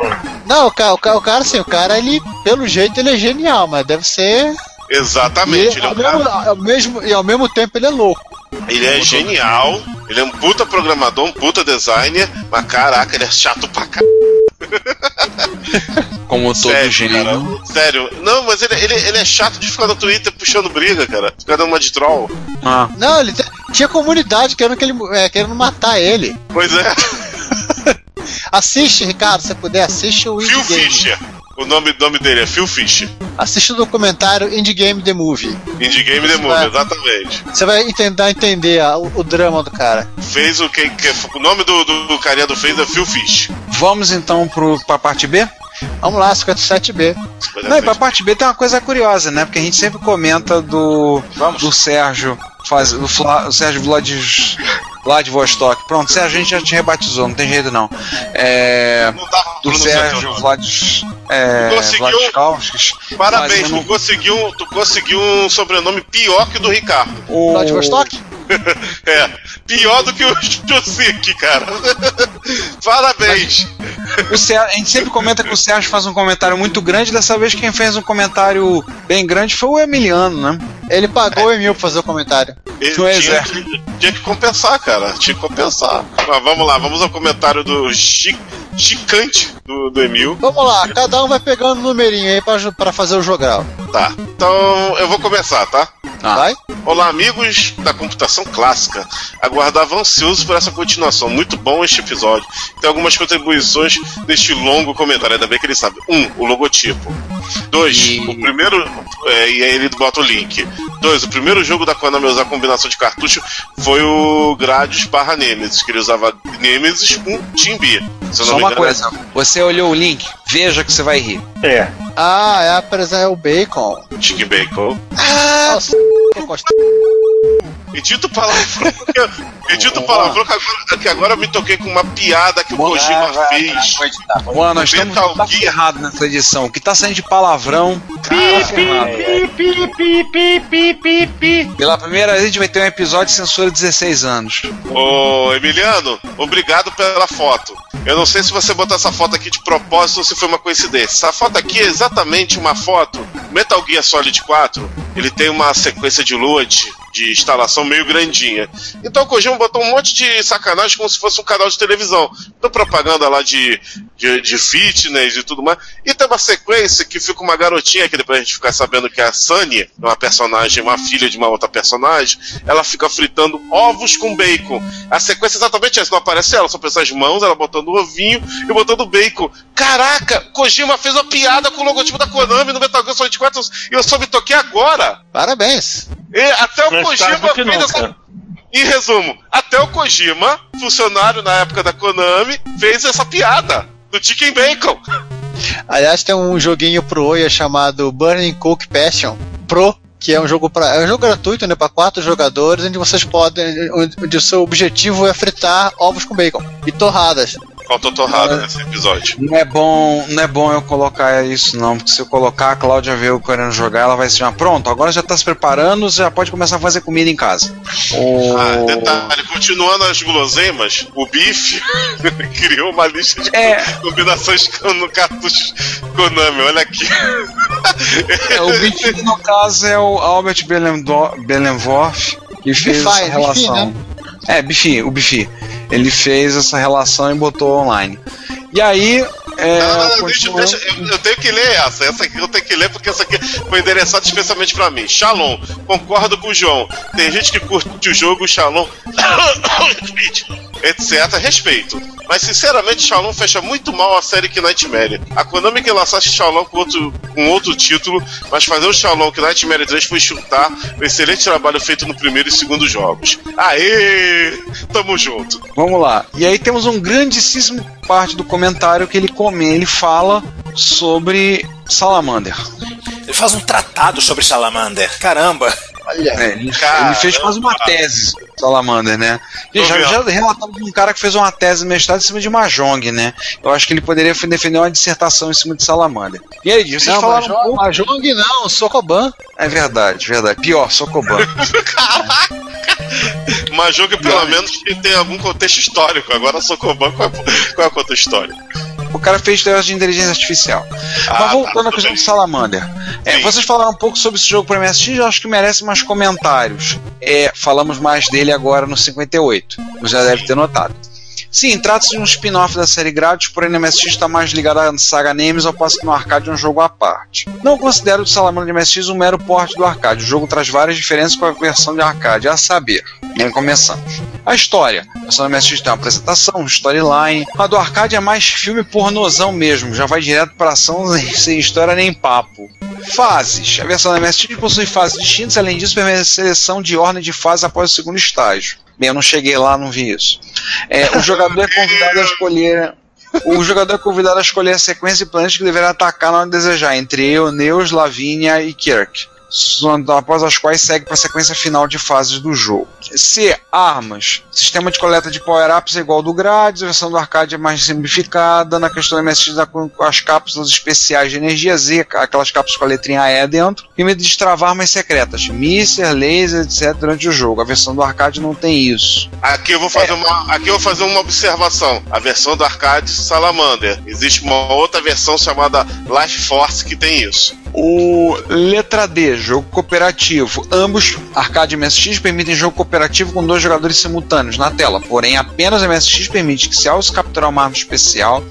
Não, o cara, o cara, o cara, assim, o cara, ele, pelo jeito, ele é genial, mas deve ser. Exatamente, e, ele é ao um cara mesmo, ao mesmo, e ao mesmo tempo ele é louco. Ele é genial, ele é um puta programador, um puta designer, mas caraca, ele é chato pra caralho. Como todo Sério, gênio. cara. Sério. Não, mas ele, ele, ele é chato de ficar no Twitter puxando briga, cara. Ficar dando uma de troll. Ah, Não, ele te- tinha comunidade querendo, que ele, é, querendo matar ele. Pois é, Assiste, Ricardo, se puder, assiste o Phil Indie Game. O nome, nome dele é Phil Fisher. Assiste o documentário Indie Game The Movie. Indie Game The Isso Movie, vai. exatamente. Você vai tentar entender a- o, o drama do cara. Fez o que. que- o nome do, do, do carinha do fez é Phil Fish. vamos então pro, pra parte B? Vamos lá, 57B. Não, e pra parte B tem uma coisa curiosa, né? Porque a gente sempre comenta do, do Sérgio, faz, do Fla, o Sérgio Vlad, Vladivostok. Pronto, Sérgio, a gente já te rebatizou, não tem jeito não. É, Não dá do Sérgio pronunciar. Vlad, é, Conseguiu-. Parabéns, fazendo tu conseguiu, tu conseguiu um sobrenome pior que o do Ricardo. o- Vladivostok? É, pior do que o Josik, cara. Parabéns. O Sérgio, a gente sempre comenta que o Sérgio faz um comentário muito grande, dessa vez quem fez um comentário bem grande foi o Emiliano, né? Ele pagou o Emil pra fazer o comentário. Pois tinha, é. que, tinha que compensar, cara. Tinha que compensar. Mas vamos lá, vamos ao comentário do Chi- Chicante do, do Emil. Vamos lá, cada um vai pegando um numerinho aí pra, pra fazer o jogral. Tá. Então eu vou começar, tá? Ah. Vai? Olá, amigos da computação clássica. Aguardava ansioso por essa continuação. Muito bom este episódio. Tem algumas contribuições neste longo comentário. Ainda bem que ele sabe. Um, o logotipo. Dois, E- o primeiro. é, e aí ele bota o link. Dois, o primeiro jogo da Konami a usar combinação de cartucho foi o Gradius barra Nemesis, que ele usava Nemesis com Team B. Se eu não Só me uma engano, coisa, você olhou o link, veja que você vai rir. É. Ah, é, a presa- é o bacon. Chicken Bacon. Nossa, gosto. Edito palavrão. Edito palavrão que agora, que agora eu me toquei com uma piada que o Kojima fez. Mano, nós estamos Metal tá Gear. errado nessa edição. O que tá saindo de palavrão. Pela primeira vez a gente vai ter um episódio de censura 16 anos. Ô, Emiliano, obrigado pela foto. Eu não sei se você botou essa foto aqui de propósito ou se foi uma coincidência. Essa foto aqui é exatamente uma foto. Metal Gear Solid 4, ele tem uma sequência de load, instalação meio grandinha. Então o Kojima botou um monte de sacanagem como se fosse um canal de televisão. Então propaganda lá de, de, de fitness e tudo mais. E tem uma sequência que fica uma garotinha que depois a gente fica sabendo que é a Sunny, uma personagem, uma filha de uma outra personagem, ela fica fritando ovos com bacon. A sequência é exatamente essa, não aparece ela, só aparece as mãos, ela botando o ovinho e botando bacon. Caraca, Kojima fez uma piada com o logotipo da Konami no Metal Gear Solid 4 e eu só me toquei agora. Parabéns. E até o Kojima tarde do que fez nunca. essa. Em resumo, até o Kojima, funcionário na época da Konami, fez essa piada do Chicken Bacon. Aliás, tem um joguinho pro Oia chamado Burning Coke Passion Pro, que é um jogo para é um jogo gratuito, né, para quatro jogadores, onde vocês podem, onde, onde o seu objetivo é fritar ovos com bacon e torradas. Faltou torrada nesse episódio. Não é bom, não é bom eu colocar isso não, porque se eu colocar a Cláudia ver eu querendo jogar, ela vai se chamar, pronto, agora já tá se preparando, já pode começar a fazer comida em casa. O... Ah, detalhe, continuando as guloseimas, o Bife criou uma lista de É. combinações com- no cartucho Konami, olha aqui. É, o bife, no caso, é o Albert Belenvorf, que fez Bifi, essa Bifi, relação. né? É, Bifi, o Bifi. Ele fez essa relação e botou online. E aí. É, Não, não, não, deixa, deixa, eu, eu tenho que ler essa. Essa aqui eu tenho que ler porque essa aqui foi endereçada especialmente pra mim. Shalom, concordo com o João. Tem gente que curte o jogo, Shalom, etc. Respeito. Mas sinceramente, Shalom fecha muito mal a série que Nightmare. A Konami que lançasse Shalom com outro, com outro título, mas fazer o Shalom que Nightmare 3 foi chutar o excelente trabalho feito no primeiro e segundo jogos. Aê! Tamo junto. Vamos lá. E aí temos um grandíssimo parte do comentário que ele come, ele fala sobre Salamander. Ele faz um tratado sobre Salamander. Caramba! Olha, É, ele, ele fez quase uma tese Salamander, né? Tô Já, já relatamos de um cara que fez uma tese de mestrado em cima de Mahjong, né? Eu acho que ele poderia defender uma dissertação em cima de Salamander. E aí, vocês não, falaram um Mahjong, pouco... Mahjong não, Sokoban. É verdade, verdade. Pior, Sokoban. Mas jogo que pelo menos que tem algum contexto histórico. Agora Sokoban, qual é, qual é o contexto histórico? O cara fez teoria de inteligência artificial. Ah, Mas voltando tá, à questão de Salamander. É, vocês falaram um pouco sobre esse jogo para MSX, eu acho que merece mais comentários. É, falamos mais dele agora no 58. Você já deve ter notado. Sim, trata-se de um spin-off da série Gradius, porém no MSX está mais ligado à saga Nemes, ao passo que no arcade é um jogo à parte. Não considero o Salamander de MSX um mero porte do arcade. O jogo traz várias diferenças com a versão de arcade, a saber. E aí começamos. A história. A versão do MSX tem uma apresentação, um storyline. A do arcade é mais filme pornozão mesmo, já vai direto pra ação sem história nem papo. Fases. A versão da MSX possui fases distintas, além disso, permite a seleção de ordem de fases após o segundo estágio. Bem, eu não cheguei lá, não vi isso. É, o jogador é convidado a escolher. O jogador é convidado a escolher a sequência de planetas que deverá atacar na hora de desejar, entre eu, Neus, Lavínia e Kirk. Após as quais segue para a sequência final de fases do jogo. C. Armas. Sistema de coleta de power-ups é igual ao do Grades, a versão do arcade é mais simplificada. Na questão MSX as cápsulas especiais de energia Z, aquelas cápsulas com a letrinha E dentro, e medo de destravar armas secretas, mísseis, lasers, etc. durante o jogo. A versão do arcade não tem isso. Aqui eu vou fazer uma, aqui eu vou fazer uma observação. A versão do arcade Salamander. Existe uma outra versão chamada Life Force que tem isso. O letra D, jogo cooperativo. Ambos, arcade e MSX, permitem jogo cooperativo com dois jogadores simultâneos na tela. Porém, apenas a MSX permite que, se ao se capturar uma arma especial,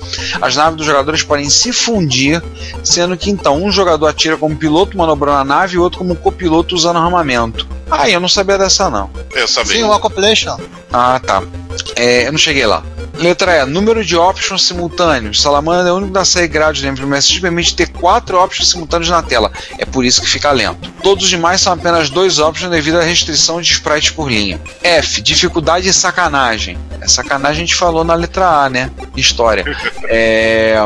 as naves dos jogadores podem se fundir, sendo que então um jogador atira como piloto manobrando a nave e o outro como copiloto usando armamento. Ah, eu não sabia dessa não. Eu sabia. Sim, uma compilation. Ah, tá. É, eu não cheguei lá. Letra E, número de options simultâneos. Salamander é o único da série dentro do MSX permite ter quatro options simultâneos na tela. É por isso que fica lento. Todos os demais são apenas dois options devido à restrição de sprites por linha. F, dificuldade e sacanagem. É sacanagem a gente falou na letra A, né? História. É,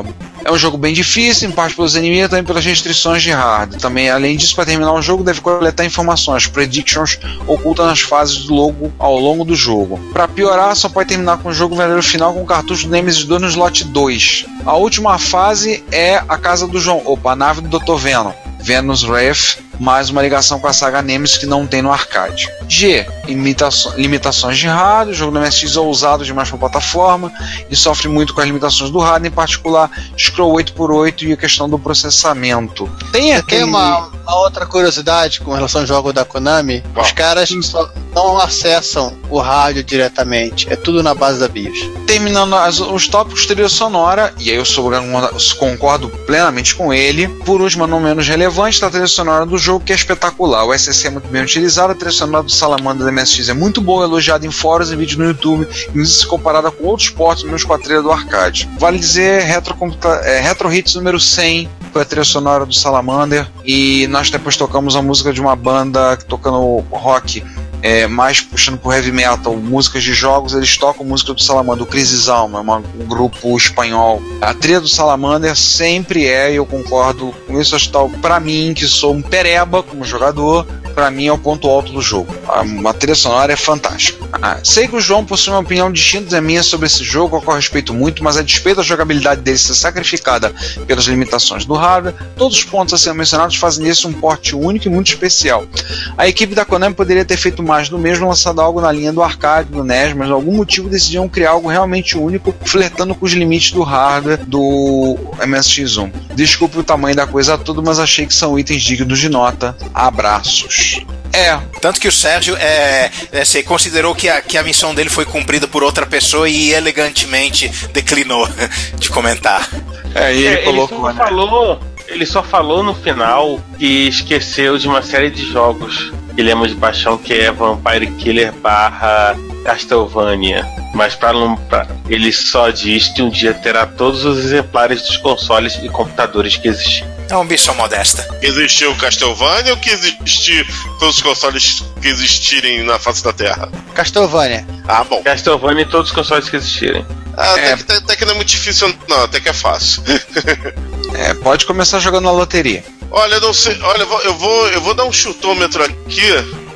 é um jogo bem difícil, em parte pelos inimigos e também pelas restrições de hardware. Também, além disso, para terminar o jogo, deve coletar informações, predictions ocultas nas fases do logo ao longo do jogo. Para piorar, só pode terminar com o jogo verdadeiro final com o cartucho do Nemesis 2 no slot 2. A última fase é a casa do João, opa, a nave do Dr. Venom. Venus Wraith mais uma ligação com a saga Nemesis que não tem no arcade. G. Limitações de hardware, o jogo do MSX é ousado demais para plataforma e sofre muito com as limitações do hardware, em particular scroll 8x8 e a questão do processamento. Tem aquele... Tem uma, uma outra curiosidade com relação ao jogo da Konami: Qual? os caras só não acessam o rádio diretamente, é tudo na base da BIOS. terminando as- os tópicos trilha sonora, e aí eu sou, concordo plenamente com ele. Por último, não menos relevante, a trilha sonora do jogo, que é espetacular. O SSC é muito bem utilizado, a trilha sonora do Salamander da MSX é muito boa, elogiada em fóruns e vídeos no YouTube, e se comparada com outros portos, menos com a trilha do arcade. Vale dizer, Retro, é, Retro Hits número 100 foi a trilha sonora do Salamander, e nós depois tocamos a música de uma banda tocando rock é, mais puxando pro heavy metal, músicas de jogos, eles tocam música do Salamander, o Crisis Alma, é um grupo espanhol. A trilha do Salamander sempre é, e eu concordo com isso, acho tal, pra mim, que sou um pereba como jogador, pra mim é o ponto alto do jogo. A, a trilha sonora é fantástica. Ah, sei que o João possui uma opinião distinta da minha sobre esse jogo, ao qual respeito muito, mas a despeito da jogabilidade dele ser sacrificada pelas limitações do hardware, todos os pontos a serem mencionados fazem desse um porte único e muito especial. A equipe da Konami poderia ter feito mais do mesmo, lançado algo na linha do arcade, do NES, mas por algum motivo decidiram criar algo realmente único, flertando com os limites do hardware do MSX1. Desculpe o tamanho da coisa toda, mas achei que são itens dignos de nota. Abraços. É, Tanto que o Sérgio é, é, se considerou que a, que a missão dele foi cumprida por outra pessoa e elegantemente declinou de comentar. é e ele É, colocou, só né? falou, ele só falou no final que esqueceu de uma série de jogos que ele ama de paixão, que é Vampire Killer barra Castlevania. Mas para não, pra- ele só diz que um dia terá todos os exemplares dos consoles e computadores que existem. É uma ambição modesta. Existiu o Castlevania ou que existir todos os consoles que existirem na face da Terra? Castlevania. Ah, bom. Castlevania e todos os consoles que existirem. Ah, É. até, que, até que não é muito difícil, não, até que é fácil. É, pode começar jogando na loteria. Olha, eu não sei. Olha, eu vou, eu vou, eu vou dar um chutômetro aqui.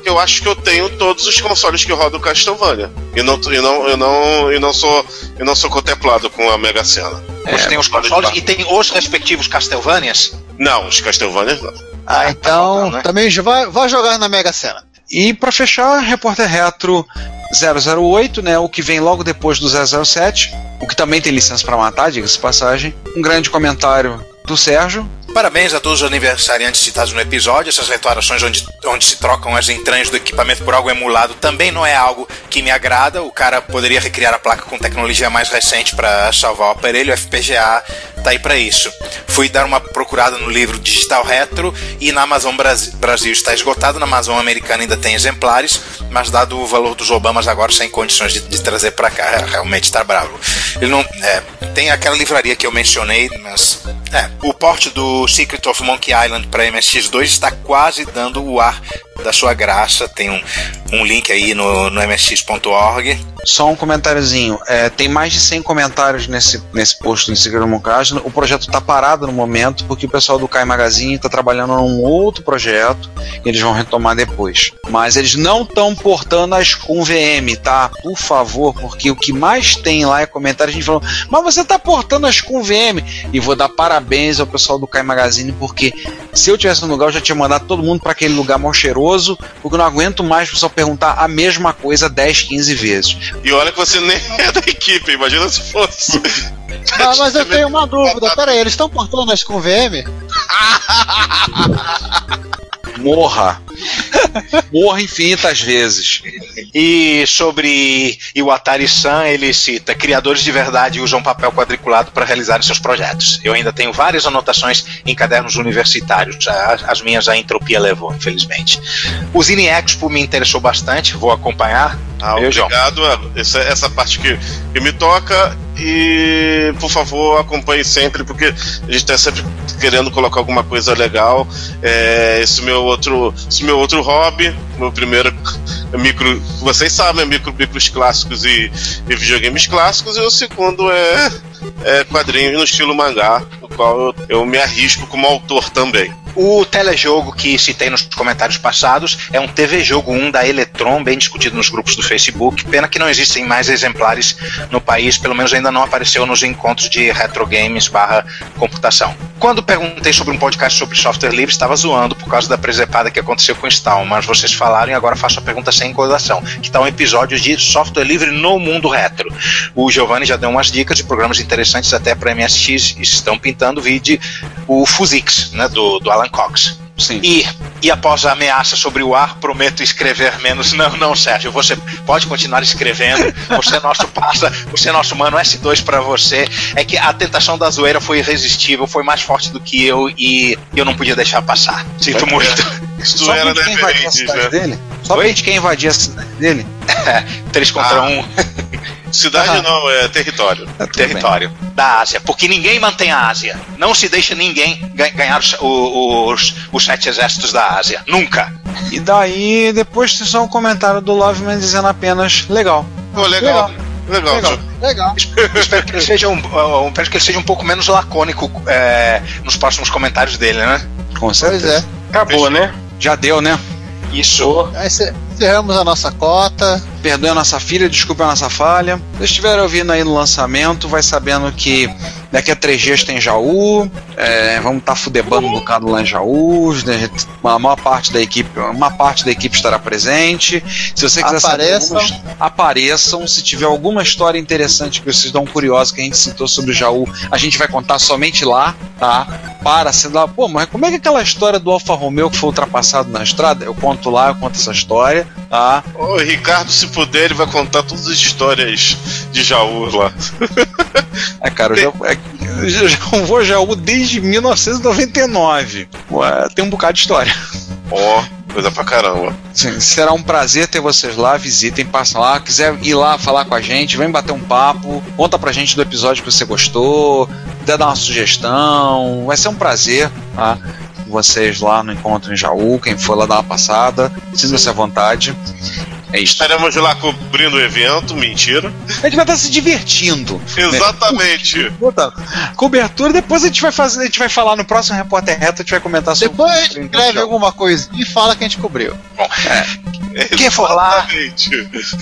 Eu acho que eu tenho todos os consoles que rodam Castlevania. E não, e não, eu não, e não sou, eu não sou contemplado com a Mega Sena. Você tem os consoles e tem os respectivos Castlevanias. Não, os Castlevanias não. Ah, então faltando, né? também vai, vai jogar na Mega Sena. E para fechar, Repórter Retro 008, né, o que vem logo depois do 007, o que também tem licença para matar, diga-se de passagem. Um grande comentário do Sérgio. Parabéns a todos os aniversariantes citados no episódio. Essas declarações onde, onde se trocam as entranhas do equipamento por algo emulado também não é algo que me agrada. O cara poderia recriar a placa com tecnologia mais recente para salvar o aparelho. O FPGA tá aí para isso. Fui dar uma procurada no livro Digital Retro e na Amazon Brasi- Brasil está esgotado. Na Amazon Americana ainda tem exemplares, mas dado o valor dos Obamas agora sem condições de, de trazer para cá, realmente está bravo. Ele não é, tem aquela livraria que eu mencionei, mas é, o porte do Secret of Monkey Island para MSX2 está quase dando o ar da sua graça. Tem um, um link aí no, no msx.org. Só um comentáriozinho. É, tem mais de 100 comentários nesse, nesse post do Segredo Moncagem. O projeto tá parado no momento, porque o pessoal do Kai Magazine tá trabalhando num outro projeto. E eles vão retomar depois. Mas eles não estão portando as com VM, tá? Por favor, porque o que mais tem lá é comentário. A gente falando, mas você tá portando as com VM. E vou dar parabéns ao pessoal do Kai Magazine, porque se eu tivesse no lugar, eu já tinha mandado todo mundo para aquele lugar mal cheiroso, porque eu não aguento mais o pessoal perguntar a mesma coisa 10, 15 vezes. E olha que você nem é da equipe, imagina se fosse. Ah, mas eu tenho uma dúvida. Pera aí, eles estão portando as com VM? Morra. Morra infinitas vezes. E sobre Iwatari San, ele cita: criadores de verdade usam papel quadriculado para realizar seus projetos. Eu ainda tenho várias anotações em cadernos universitários. As minhas a entropia levou, infelizmente. O Zine Expo me interessou bastante, vou acompanhar. Ah, obrigado. é, Essa, essa parte que, que me toca. E por favor, acompanhe sempre, porque a gente está sempre querendo colocar alguma coisa legal. É, esse meu outro, esse meu outro hobby, meu primeiro micro, vocês sabem, é micro, micros clássicos e, e videogames clássicos, e o segundo é, é quadrinhos no estilo mangá, no qual eu, eu me arrisco como autor também. O telejogo que citei nos comentários passados é um TV Jogo 1 da Electron, bem discutido nos grupos do Facebook. Pena que não existem mais exemplares no país, pelo menos ainda não apareceu nos encontros de retro games barra computação. quando perguntei sobre um podcast sobre software livre, estava zoando por causa da presepada que aconteceu com o Stall, mas vocês falaram e agora faço a pergunta sem encodação, que está um episódio de software livre no mundo retro. O Giovanni já deu umas dicas de programas interessantes até para MSX, estão pintando vídeo o Fusix, né, do, do Alan Cox. Sim. E, e após a ameaça sobre o ar, prometo escrever menos. Não, não, Sérgio, você pode continuar escrevendo. Você é nosso passa, você é nosso mano S2 para você. É que a tentação da zoeira foi irresistível, foi mais forte do que eu e eu não podia deixar passar. Sinto muito. Isso Só era pra gente quem invadia a cidade né? dele? Só pra Oi? gente quem invadia a cidade dele? Três contra Ah. um. Cidade não, é território. Tudo território da Ásia, porque ninguém mantém a Ásia. Não se deixa ninguém ga- ganhar os, os, os sete exércitos da Ásia. Nunca. bem. E daí, depois tem só um comentário do Loveman dizendo apenas legal. Pô, legal. Legal. Legal. Legal. espero, que ele seja um, espero que ele seja um pouco menos lacônico é, nos próximos comentários dele, né? Com Pois certeza. é. Acabou, né? Já deu, né? Isso. Aí ce- encerramos a nossa cota. Perdoe a nossa filha, desculpe a nossa falha. Se vocês estiverem ouvindo aí no lançamento, vai sabendo que daqui a três dias tem Jaú. é, vamos estar fudebando um bocado lá em Jaú. né, A maior parte da equipe, uma parte da equipe estará presente. Se você quiser Apareçam. saber alguma, apareçam. Se tiver alguma história interessante que vocês dão curiosa que a gente citou sobre o Jaú, a gente vai contar somente lá, tá? Para sendo lá, pô, mas como é que aquela história do Alfa Romeo que foi ultrapassado na estrada? Eu conto lá, eu conto essa história, tá? O Ricardo, se puder, ele vai contar todas as histórias de Jaú lá. É, cara, eu já, eu já, vou Jaú desde 1999. Ué, tem um bocado de história. Ó, coisa pra caramba. Sim, será um prazer ter vocês lá, visitem, passem lá. Quiser ir lá falar com a gente, vem bater um papo, conta pra gente do episódio que você gostou, quiser dar uma sugestão, vai ser um prazer, tá? Vocês lá no Encontro em Jaú, quem for lá dar uma passada, sinta-se à vontade. É isso. Estaremos lá cobrindo o evento, mentira. A gente vai estar se divertindo. Exatamente. Puta, cobertura, depois a gente vai fazer, a gente vai falar no próximo Repórter Reto, a gente vai comentar sobre Depois a gente escreve alguma coisa e fala que a gente cobriu. Quem for lá,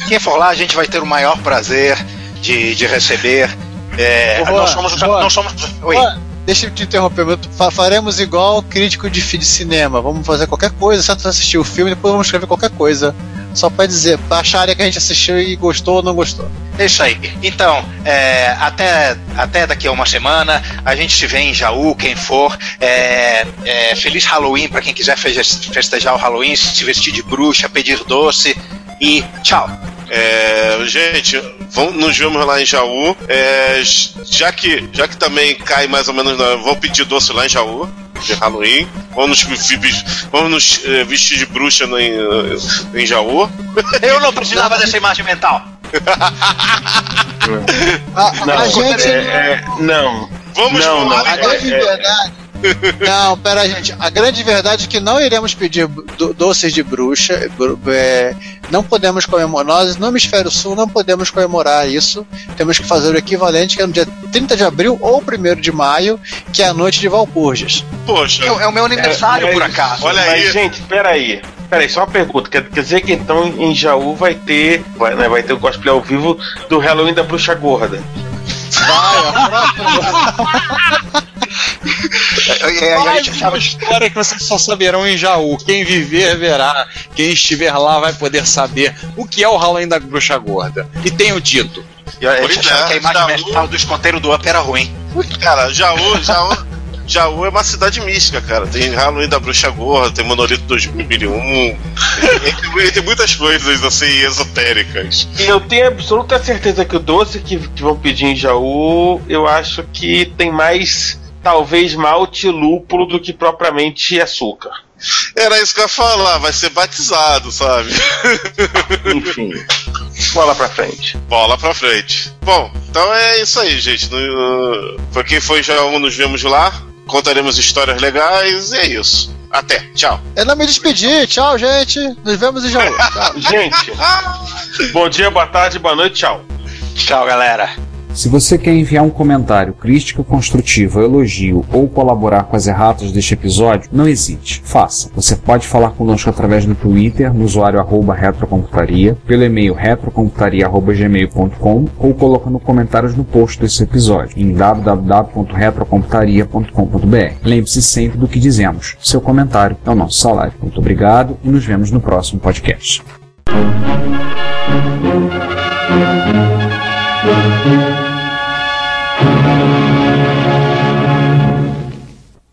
quem for lá, a gente vai ter o maior prazer de, de receber. É, Juan, nós somos. Nós somos oi. Juan, Deixa eu te interromper, faremos igual crítico de, de cinema. Vamos fazer qualquer coisa, certo? assistir o filme, depois vamos escrever qualquer coisa. Só pra dizer, pra acharem que a gente assistiu e gostou ou não gostou. É isso aí. Então, é, até, até daqui a uma semana, a gente se vê em Jaú, quem for. É, é, feliz Halloween para quem quiser feste- festejar o Halloween, se vestir de bruxa, pedir doce. E tchau. É, gente, vamos, nos vemos lá em Jaú. É, já, que, já que também cai mais ou menos. Na, vou pedir doce lá em Jaú. De Halloween. Vamos nos, vamos nos eh, vestir de bruxa no, em, em Jaú. Eu não precisava dessa imagem mental. A, Não, a gente. é, é, não. Vamos Não, pular não, A grande é- verdade. Não, pera, gente. A grande verdade é que não iremos pedir do- doces de bruxa. bru- é, não podemos comemorar. Nós, no Hemisfério Sul, não podemos comemorar isso. Temos que fazer o equivalente, que é no dia 30 de abril ou 1 de maio, que é a noite de Valpurgis. Poxa, É, é o meu aniversário, É, por acaso. Olha Mas, aí. gente, peraí. Peraí, só uma pergunta. Quer, quer dizer que então em Jaú vai ter. Vai, né, vai ter o cosplay ao vivo do Halloween da Bruxa Gorda. Vai, a próxima. É, a gente uma achava- história que vocês só saberão em Jaú. Quem viver, verá. Quem estiver lá vai poder saber o que é o Halloween da Bruxa Gorda. E tenho dito. e a gente achava é, que a imagem Jaú- mental do escoteiro do Up era ruim. Cara, Jaú, Jaú, Jaú é uma cidade mística, cara. Tem Halloween da Bruxa Gorda, tem Monolito 2001. tem, tem muitas coisas assim esotéricas. E eu tenho absoluta certeza que o doce que, que vão pedir em Jaú, eu acho que tem mais, talvez, malte lúpulo do que propriamente açúcar. Era isso que eu ia falar, vai ser batizado, sabe? Enfim. Bola pra frente. Bola pra frente. Bom, então é isso aí, gente. No, pra quem foi Jaú, nos vemos lá. Contaremos histórias legais e é isso. Até, tchau. Eu não me despedi. Tchau, gente. Nos vemos em Jaú. Gente, bom dia, boa tarde, boa noite, tchau. Tchau, galera. Se você quer enviar um comentário, crítica construtiva, elogio ou colaborar com as erratas deste episódio, não hesite, faça. Você pode falar conosco através do Twitter, no usuário arroba retrocomputaria, pelo e-mail retrocomputaria.gmail.com ou colocando comentários no post desse episódio em www.retrocomputaria.com.br. Lembre-se sempre do que dizemos. Seu comentário é o nosso salário. Muito obrigado e nos vemos no próximo podcast.